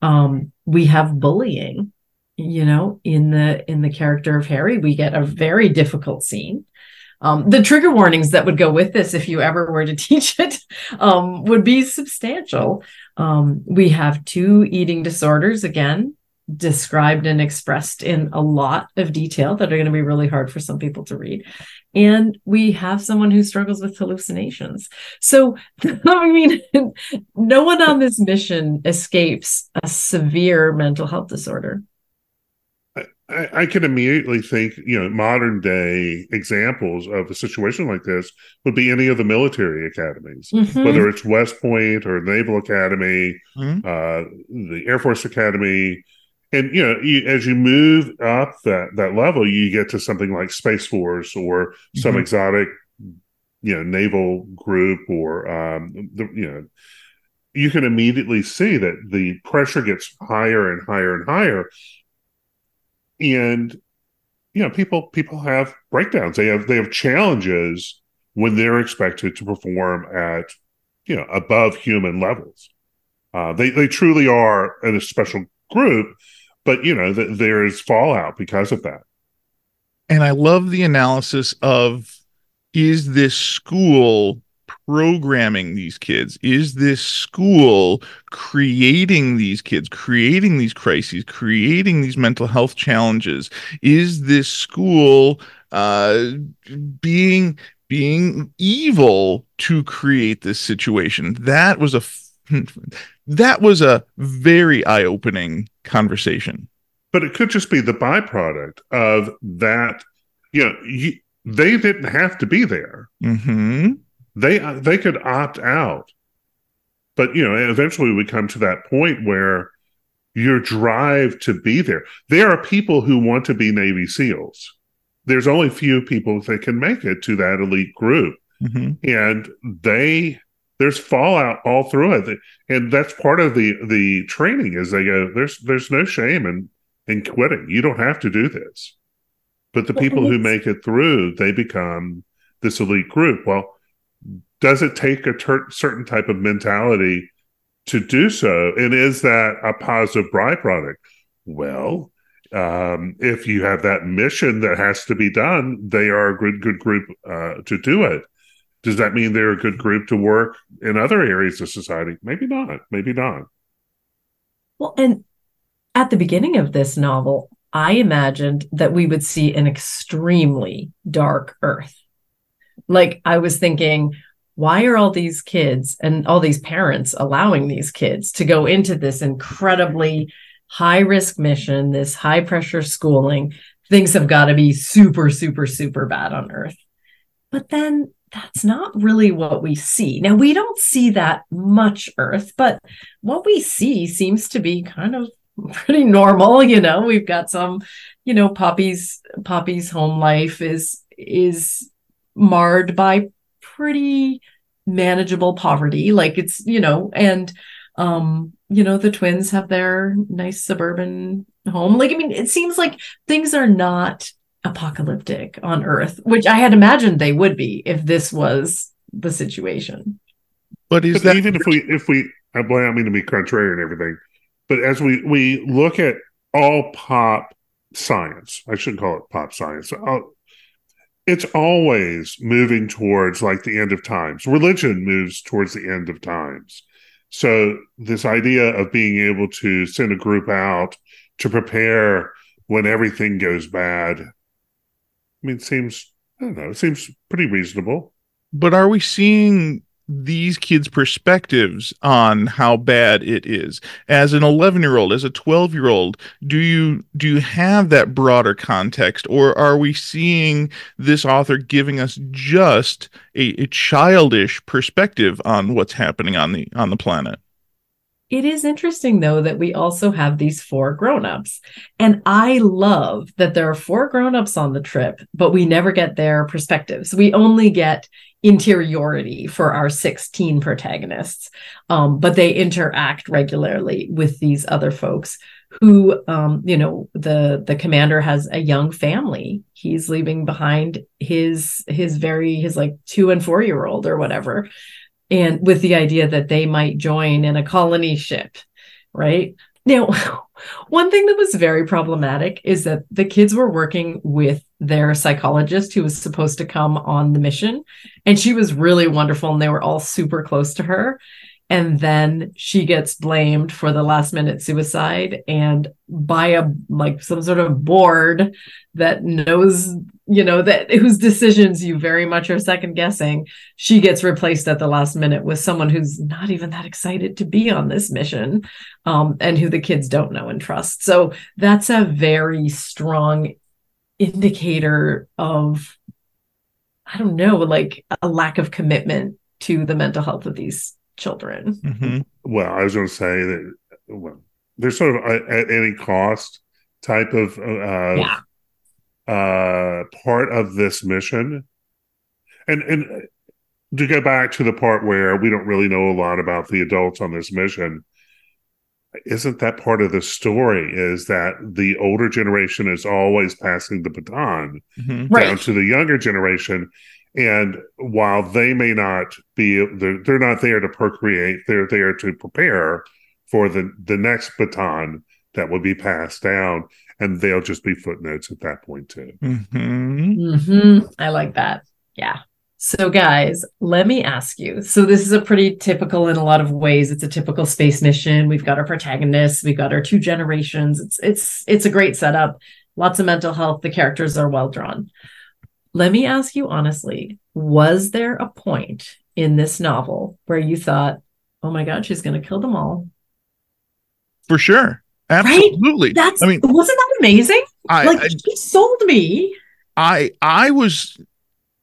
Um, we have bullying you know in the in the character of harry. We get a very difficult scene. Um, the trigger warnings that would go with this if you ever were to teach it um, would be substantial. Um, we have two eating disorders again described and expressed in a lot of detail that are going to be really hard for some people to read. And we have someone who struggles with hallucinations. So, I mean, no one on this mission escapes a severe mental health disorder. I, I can immediately think, you know, modern day examples of a situation like this would be any of the military academies, Mhm. whether it's West Point or Naval Academy, Mhm. uh, the Air Force Academy. And you know, you, as you move up that that level, you get to something like Space Force or some Mhm. exotic, you know, naval group or um, the you know, you can immediately see that the pressure gets higher and higher and higher. And you know people people have breakdowns. They have they have challenges when they're expected to perform at you know above human levels. Uh, they they truly are in a special group but you know th- there is fallout because of that And I love the analysis of is this school programming these kids? Is this school creating these kids, creating these crises, creating these mental health challenges? Is this school uh, being being evil to create this situation? That was a f- that was a very eye-opening conversation. but it could just be the byproduct of that you know you, they didn't have to be there. Hmm they they could opt out. But you know eventually we come to that point where your drive to be there there are people who want to be navy seals. There's only few people that can make it to that elite group. Hmm and they there's fallout all through it and that's part of the the training is they go there's there's no shame in in quitting you don't have to do this but the people who make it through they become this elite group well does it take a ter- certain type of mentality to do so. And is that a positive byproduct? Well, um, if you have that mission that has to be done, they are a good good group uh, to do it. Does that mean they're a good group to work in other areas of society? Maybe not. Maybe not. Well, and at the beginning of this novel, I imagined that we would see an extremely dark Earth. Like I was thinking, why are all these kids and all these parents allowing these kids to go into this incredibly high risk mission, this high pressure schooling? Things have got to be super, super, super bad on Earth. But then that's not really what we see. Now, we don't see that much Earth, but what we see seems to be kind of pretty normal you know? We've got some you know poppy's poppy's home life is is marred by pretty manageable poverty. Like it's you know and um you know the twins have their nice suburban home. Like i mean it seems like things are not apocalyptic on earth which i had imagined they would be if this was the situation But is But that even if we if we I boy, I mean to be contrary and everything, but as we we look at all pop science, I shouldn't call it pop science. uh, It's always moving towards like the end of times. Religion moves towards the end of times. So this idea of being able to send a group out to prepare when everything goes bad, I mean, it seems I don't know, it seems pretty reasonable. but are we seeing these kids' perspectives on how bad it is? As an 11 year old, as a 12 year old, do you do you have that broader context, or are we seeing this author giving us just a, a childish perspective on what's happening on the on the planet? It is interesting, though, that we also have these four grown-ups. And I love that there are four grown-ups on the trip, but we never get their perspectives. We only get interiority for our 16 protagonists. Um, but they interact regularly with these other folks who um, you know, the the commander has a young family. He's leaving behind his his very his like two and four year old or whatever and with the idea that they might join in a colony ship, right? Now, one thing that was very problematic is that the kids were working with their psychologist who was supposed to come on the mission, and she was really wonderful, and they were all super close to her. And then she gets blamed for the last minute suicide and by a like some sort of board that knows you know that whose decisions you very much are second guessing she gets replaced at the last minute with someone who's not even that excited to be on this mission um, and who the kids don't know and trust. So that's a very strong indicator of i don't know like a lack of commitment to the mental health of these children Mhm. well, I was going to say that well, there's sort of a, at any cost type of uh, Yeah. uh, part of this mission, and and to go back to the part where we don't really know a lot about the adults on this mission. Isn't that part of the story? Is that the older generation is always passing the baton Mhm. right down to the younger generation. And while they may not be, they're, they're not there to procreate, they're there to prepare for the, the next baton that will be passed down. And they'll just be footnotes at that point, too. Mhm. hmm I like that. Yeah. So, guys, let me ask you. So, this is a pretty typical in a lot of ways. It's a typical space mission. We've got our protagonists. We've got our two generations. It's it's it's a great setup. Lots of mental health. The characters are well drawn. Let me ask you honestly: Was there a point in this novel where you thought, "Oh my God, she's going to kill them all"? For sure. Absolutely. That's I mean, wasn't that amazing? I, like I she sold me. I I was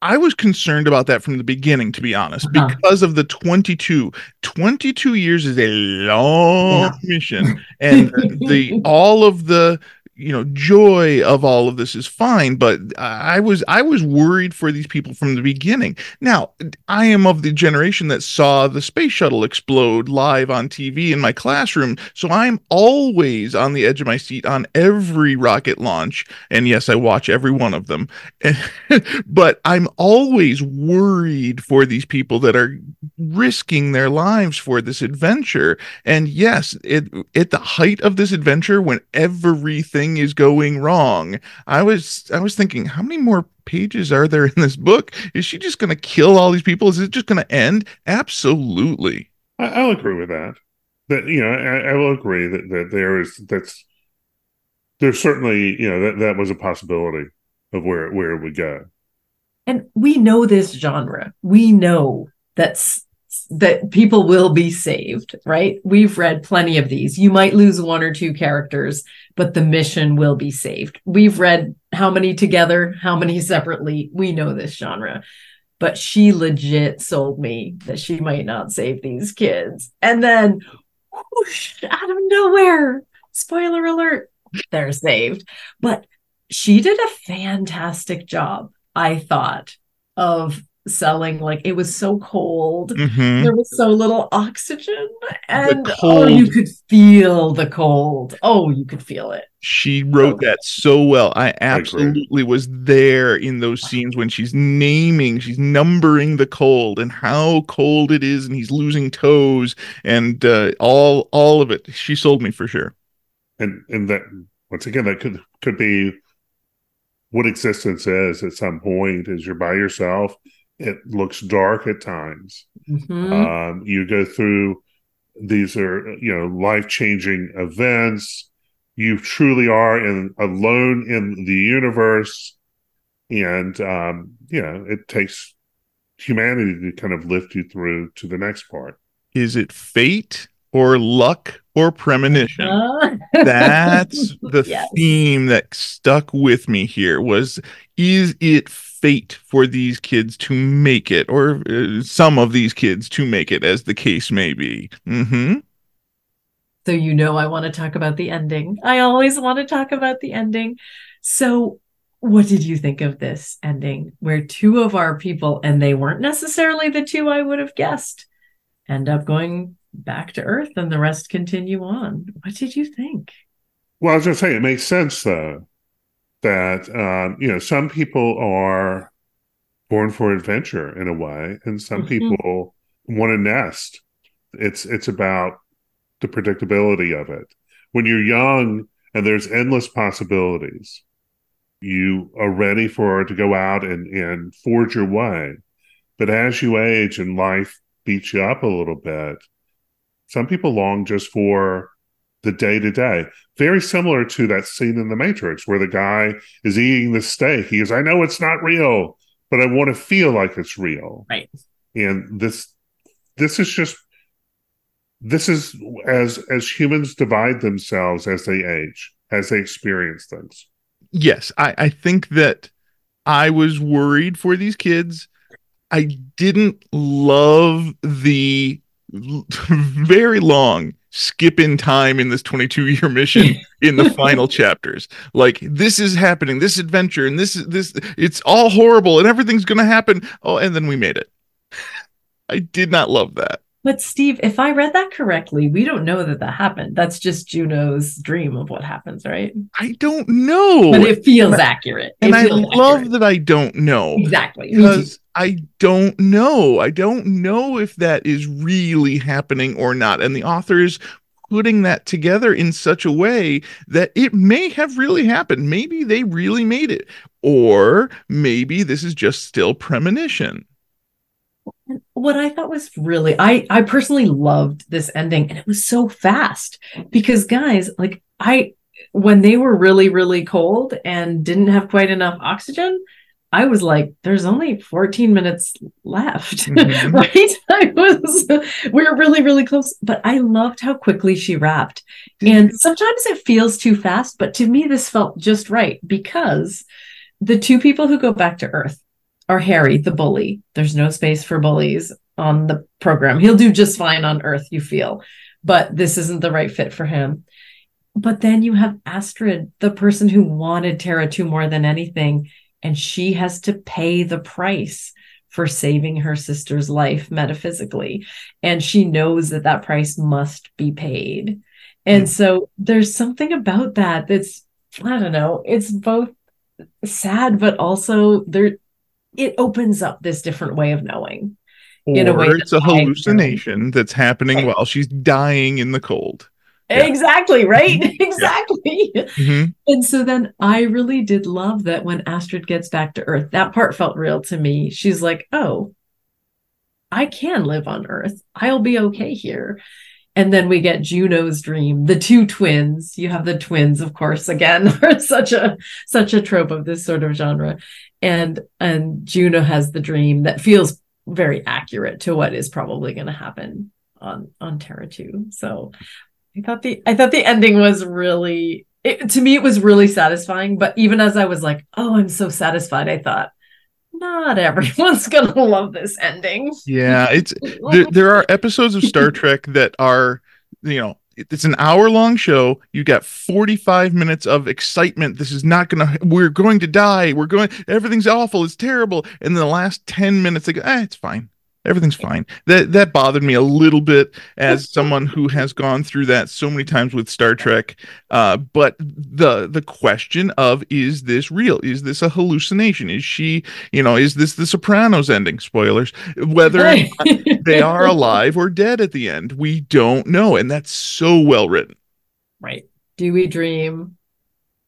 I was concerned about that from the beginning to be honest Uh-huh. because of the 22 22 years is a long Yeah. mission and the all of the you know joy of all of this is fine but i was i was worried for these people from the beginning. Now i am of the generation that saw the space shuttle explode live on tv in my classroom so i'm always on the edge of my seat on every rocket launch and yes i watch every one of them. But i'm always worried for these people that are risking their lives for this adventure and yes it at the height of this adventure when everything is going wrong i was i was thinking how many more pages are there in this book is she just going to kill all these people is it just going to end absolutely I, I'll agree with that. That you know, I, I will agree that that there is that's there's certainly you know that that was a possibility of where where it would go. And we know this genre. We know that's that people will be saved, right? We've read plenty of these. You might lose one or two characters, but the mission will be saved. We've read how many together, how many separately. We know this genre. But she legit sold me that she might not save these kids. And then whoosh, out of nowhere, spoiler alert, they're saved. But she did a fantastic job, I thought, of selling like it was so cold. Mhm. there was so little oxygen and oh you could feel the cold. Oh you could feel it. She wrote that so well. I absolutely was there in those scenes when she's naming she's numbering the cold and how cold it is and he's losing toes and uh, all all of it. She sold me for sure. And and that once again that could could be what existence is at some point as you're by yourself it looks dark at times. Mhm. um you go through these are you know life-changing events. You truly are in alone in the universe. And um you know it takes humanity to kind of lift you through to the next part. Is it fate or luck or premonition. Uh, that's the Yes. theme that stuck with me here was is it fate for these kids to make it or uh, some of these kids to make it as the case may be? Hmm so you know i want to talk about the ending. I always want to talk about the ending. So what did you think of this ending where two of our people and they weren't necessarily the two i would have guessed end up going back to earth and the rest continue on what did you think Well, I was going to say, it makes sense though that um, you know some people are born for adventure in a way, and some Mhm. people want to nest. It's it's about the predictability of it. When you're young and there's endless possibilities, you are ready for to go out and and forge your way. But as you age and life beats you up a little bit, some people long just for the day to day. Very similar to that scene in The Matrix where the guy is eating the steak. He goes, I know it's not real, but I want to feel like it's real. Right. And this this is just this is as as humans divide themselves as they age, as they experience things. yes I, I think that i was worried for these kids i didn't love the l- very long skip in time in this 22 year mission in the final chapters like this is happening this adventure and this is this it's all horrible and everything's gonna happen oh and then we made it i did not love that But Steve, if I read that correctly, we don't know that that happened. That's just Juno's dream of what happens, right? i don't know But it feels accurate. It and i love accurate. that i don't know exactly. Because I don't know. I don't know if that is really happening or not. And the author is putting that together in such a way that it may have really happened. Maybe they really made it, or maybe this is just still premonition. what I thought was really I I personally loved this ending and it was so fast because guys like I when they were really really cold and didn't have quite enough oxygen I was like there's only 14 minutes left Mhm. right I was we were really really close but I loved how quickly she wrapped and sometimes it feels too fast but to me this felt just right because the two people who go back to earth are Harry, the bully. There's no space for bullies on the program. He'll do just fine on Earth, you feel, but this isn't the right fit for him. but then you have Astrid, the person who wanted Terra 2 more than anything, and she has to pay the price for saving her sister's life metaphysically. And she knows that that price must be paid. And Mm. so there's something about that that's, I don't know, it's both sad, but also there, it opens up this different way of knowing. In a way or it's a hallucination that's happening Right. while she's dying in the cold. Yeah. Exactly, right? exactly. Mhm. And so then I really did love that when Astrid gets back to Earth, that part felt real to me. She's like, oh, I can live on Earth. I'll be okay here. And then we get Juno's dream, the two twins. You have the twins, of course, again, are such a such a trope of this sort of genre. And and Juno has the dream that feels very accurate to what is probably going to happen on on Terra 2. So I thought the I thought the ending was really it, to me it was really satisfying. But even as I was like, oh, I'm so satisfied, I thought, not everyone's gonna love this ending. Yeah, it's there, there are episodes of Star Trek that are, you know, it's an hour long show. You got 45 minutes of excitement. This is not gonna, we're going to die. We're going, everything's awful. It's terrible. And then the last 10 minutes, they go, eh, it's fine. Everything's fine. That that bothered me a little bit as someone who has gone through that so many times with Star Trek. Uh, but the the question of is this real? Is this a hallucination? Is she, you know, is this the Sopranos ending? Spoilers. Whether they are alive or dead at the end. We don't know. And that's so well written. right. Do we dream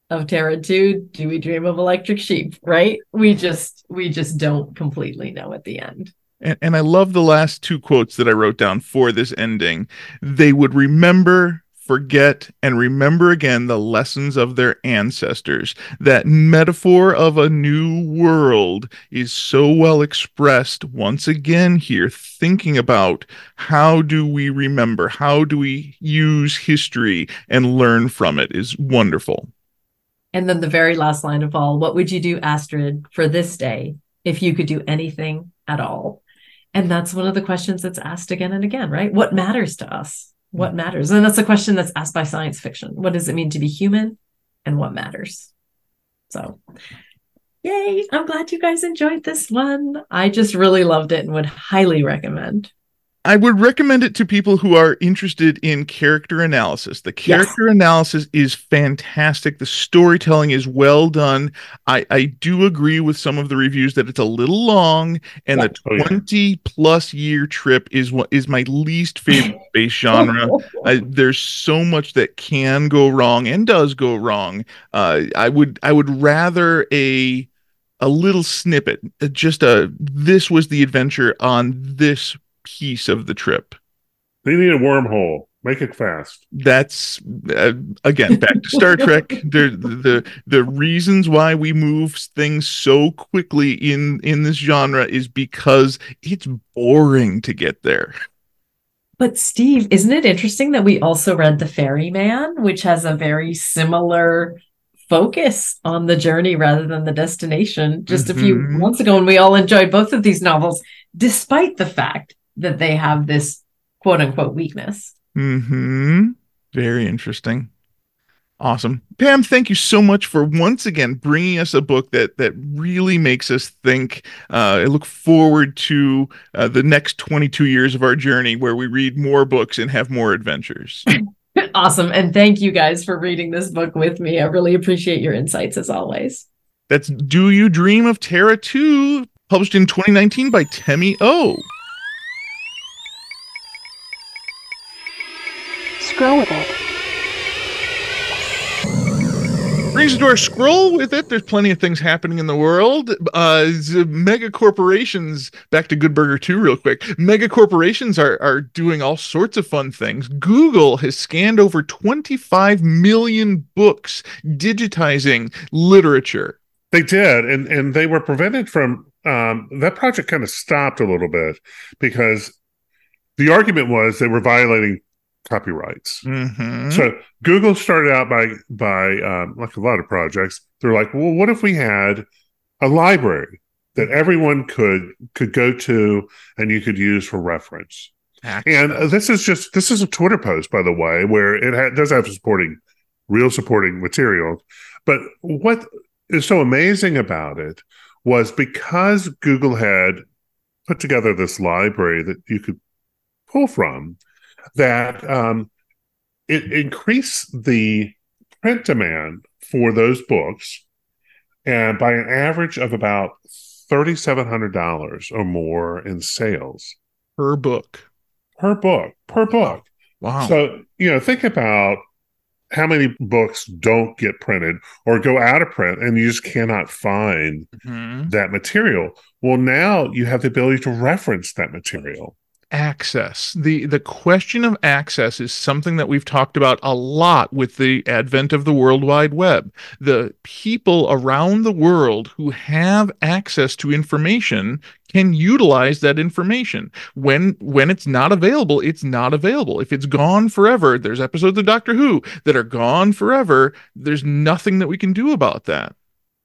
of Terra 2? Do we dream of electric sheep? Right? We just we just don't completely know at the end. And, and I love the last two quotes that I wrote down for this ending. They would remember, forget, and remember again the lessons of their ancestors. That metaphor of a new world is so well expressed once again here, thinking about how do we remember, how do we use history and learn from it is wonderful. And then the very last line of all, what would you do, Astrid, for this day if you could do anything at all? And that's one of the questions that's asked again and again, right? What matters to us? Mm-hmm. What matters? And that's a question that's asked by science fiction. What does it mean to be human and what matters? So, yay. I'm glad you guys enjoyed this one. I just really loved it and would highly recommend. I would recommend it to people who are interested in character analysis. The character analysis is fantastic. The storytelling is well done. I, I do agree with some of the reviews that it's a little long, and Yeah. the Oh, 20 plus year trip is what is my least favorite space genre. I, there's so much that can go wrong and does go wrong. Uh, I would I would rather a a little snippet, uh, just a this was the adventure on this piece of the trip. They need a wormhole. Make it fast. That's uh, again back to Star Trek. The, the the reasons why we move things so quickly in in this genre is because it's boring to get there. But Steve, isn't it interesting that we also read The Ferryman, which has a very similar focus on the journey rather than the destination just a few Mhm. months ago and we all enjoyed both of these novels despite the fact that they have this quote unquote weakness. Hmm. Very interesting. Awesome, Pam. Thank you so much for once again bringing us a book that that really makes us think. Uh, I look forward to uh, the next 22 years of our journey, where we read more books and have more adventures. awesome. And thank you guys for reading this book with me. I really appreciate your insights as always. That's "Do You Dream of Terra 2," published in 2019 by Temi O. Scroll with it. brings us to our scroll with it. There's plenty of things happening in the world. Uh, mega corporations, back to Good Burger 2 real quick. Mega corporations are, are doing all sorts of fun things. Google has scanned over 25 million books digitizing literature. They did, and and they were prevented from um, that project. Kind of stopped a little bit because the argument was they were violating copyrights. Mhm. So Google started out by by um, like a lot of projects. They're like, well, what if we had a library that everyone could could go to and you could use for reference? And this is just this is a Twitter post, by the way, where it ha- does have supporting real supporting material. But what is so amazing about it was because Google had put together this library that you could pull from, that um, it increased the print demand for those books and by an average of about $3,700 or more in sales Per book. per book, per book. Wow. So, you know, think about how many books don't get printed or go out of print and you just cannot find Mhm. that material. Well, now you have the ability to reference that material. Access. The the question of access is something that we've talked about a lot with the advent of the world wide web. The people around the world who have access to information can utilize that information. When when it's not available it's not available. If it's gone forever there's episodes of doctor who that are gone forever. There's nothing that we can do about that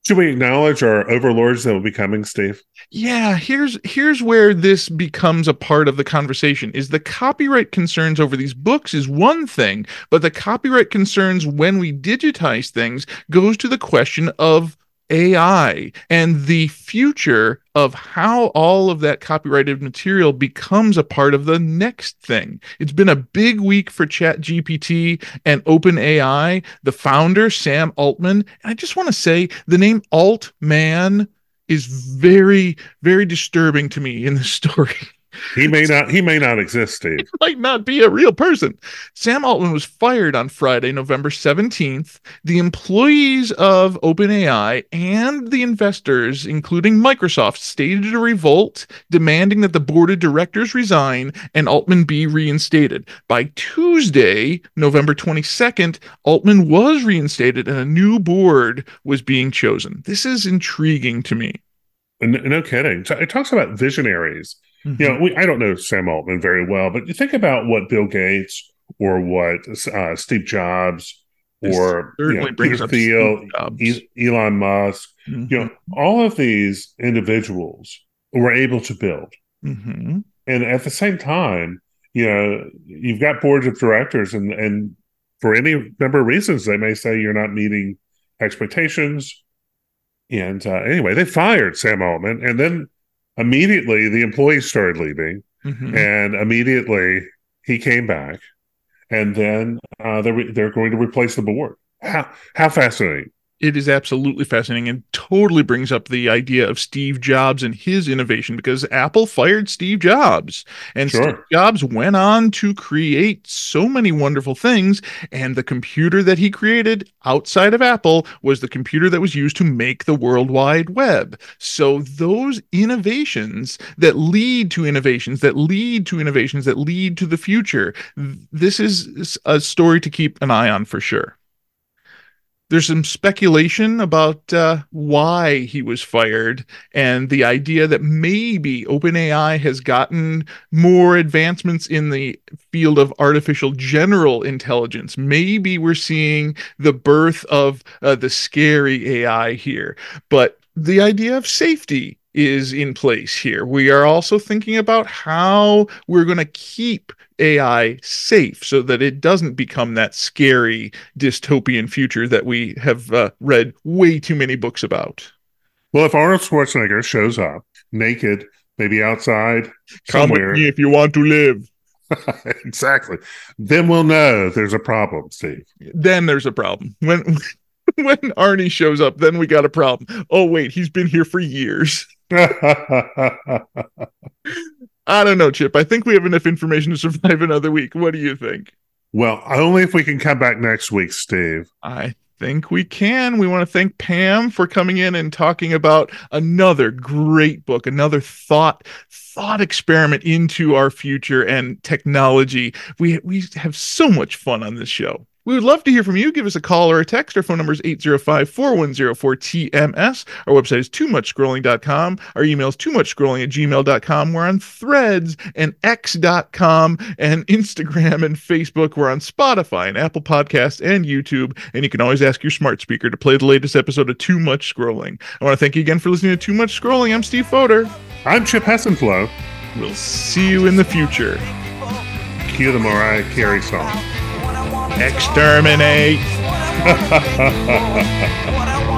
Should we acknowledge our overlords that will be coming, Steve? yeah here's here's where this becomes a part of the conversation is the copyright concerns over these books is one thing but the copyright concerns when we digitize things goes to the question of AI and the future of how all of that copyrighted material becomes a part of the next thing. It's been a big week for ChatGPT and OpenAI. The founder, Sam Altman, I just want to say the name Altman is very, very disturbing to me in this story. He may not. He may not exist, Steve. He might not be a real person. Sam Altman was fired on Friday, November 17th. The employees of OpenAI and the investors, including Microsoft, staged a revolt demanding that the board of directors resign and Altman be reinstated. By Tuesday, November 22nd, Altman was reinstated and a new board was being chosen. This is intriguing to me. And no kidding. So it talks about visionaries. You know, we, I don't know Sam Altman very well, but you think about what Bill Gates or what uh, Steve Jobs This or you know, Peter Thiel, E- Elon Musk, Mhm. you know, all of these individuals were able to build. Mhm. And at the same time, you know, you've got boards of directors, and and for any number of reasons, they may say you're not meeting expectations. And uh, anyway, they fired Sam Altman, and then immediately the employees started leaving, Mhm. and immediately he came back, and then uh, they're they're going to replace the board. How how fascinating! It is absolutely fascinating and totally brings up the idea of Steve Jobs and his innovation because Apple fired Steve Jobs and Sure. Steve Jobs went on to create so many wonderful things and the computer that he created outside of Apple was the computer that was used to make the World Wide Web. So those innovations that lead to innovations that lead to innovations that lead to the future this is a story to keep an eye on for sure there's some speculation about uh, why he was fired and the idea that maybe OpenAI has gotten more advancements in the field of artificial general intelligence. Maybe we're seeing the birth of uh, the scary AI here, but the idea of safety is in place here. We are also thinking about how we're going to keep AI safe so that it doesn't become that scary dystopian future that we have uh, read way too many books about. Well, if Arnold Schwarzenegger shows up naked, maybe outside Come with somewhere, me if you want to live. exactly, then we'll know there's a problem, Steve. Then there's a problem. When when Arnie shows up, then we got a problem. Oh wait, he's been here for years. I don't know, Chip. I think we have enough information to survive another week. What do you think? well, only if we can come back next week, Steve. I think we can. We want to thank Pam for coming in and talking about another great book, another thought thought experiment into our future and technology. We we have so much fun on this show. We would love to hear from you. Give us a call or a text. Our phone number is 805-410-4TMS. Our website is too much scrolling.com. Our email is too much scrolling at gmail.com. We're on threads and x.com and Instagram and Facebook. We're on Spotify and Apple Podcasts and YouTube. And you can always ask your smart speaker to play the latest episode of Too Much Scrolling. I want to thank you again for listening to Too Much Scrolling. I'm Steve Foder. I'm Chip Hessenflow. We'll see you in the future. Cue the Mariah Carey song. Exterminate.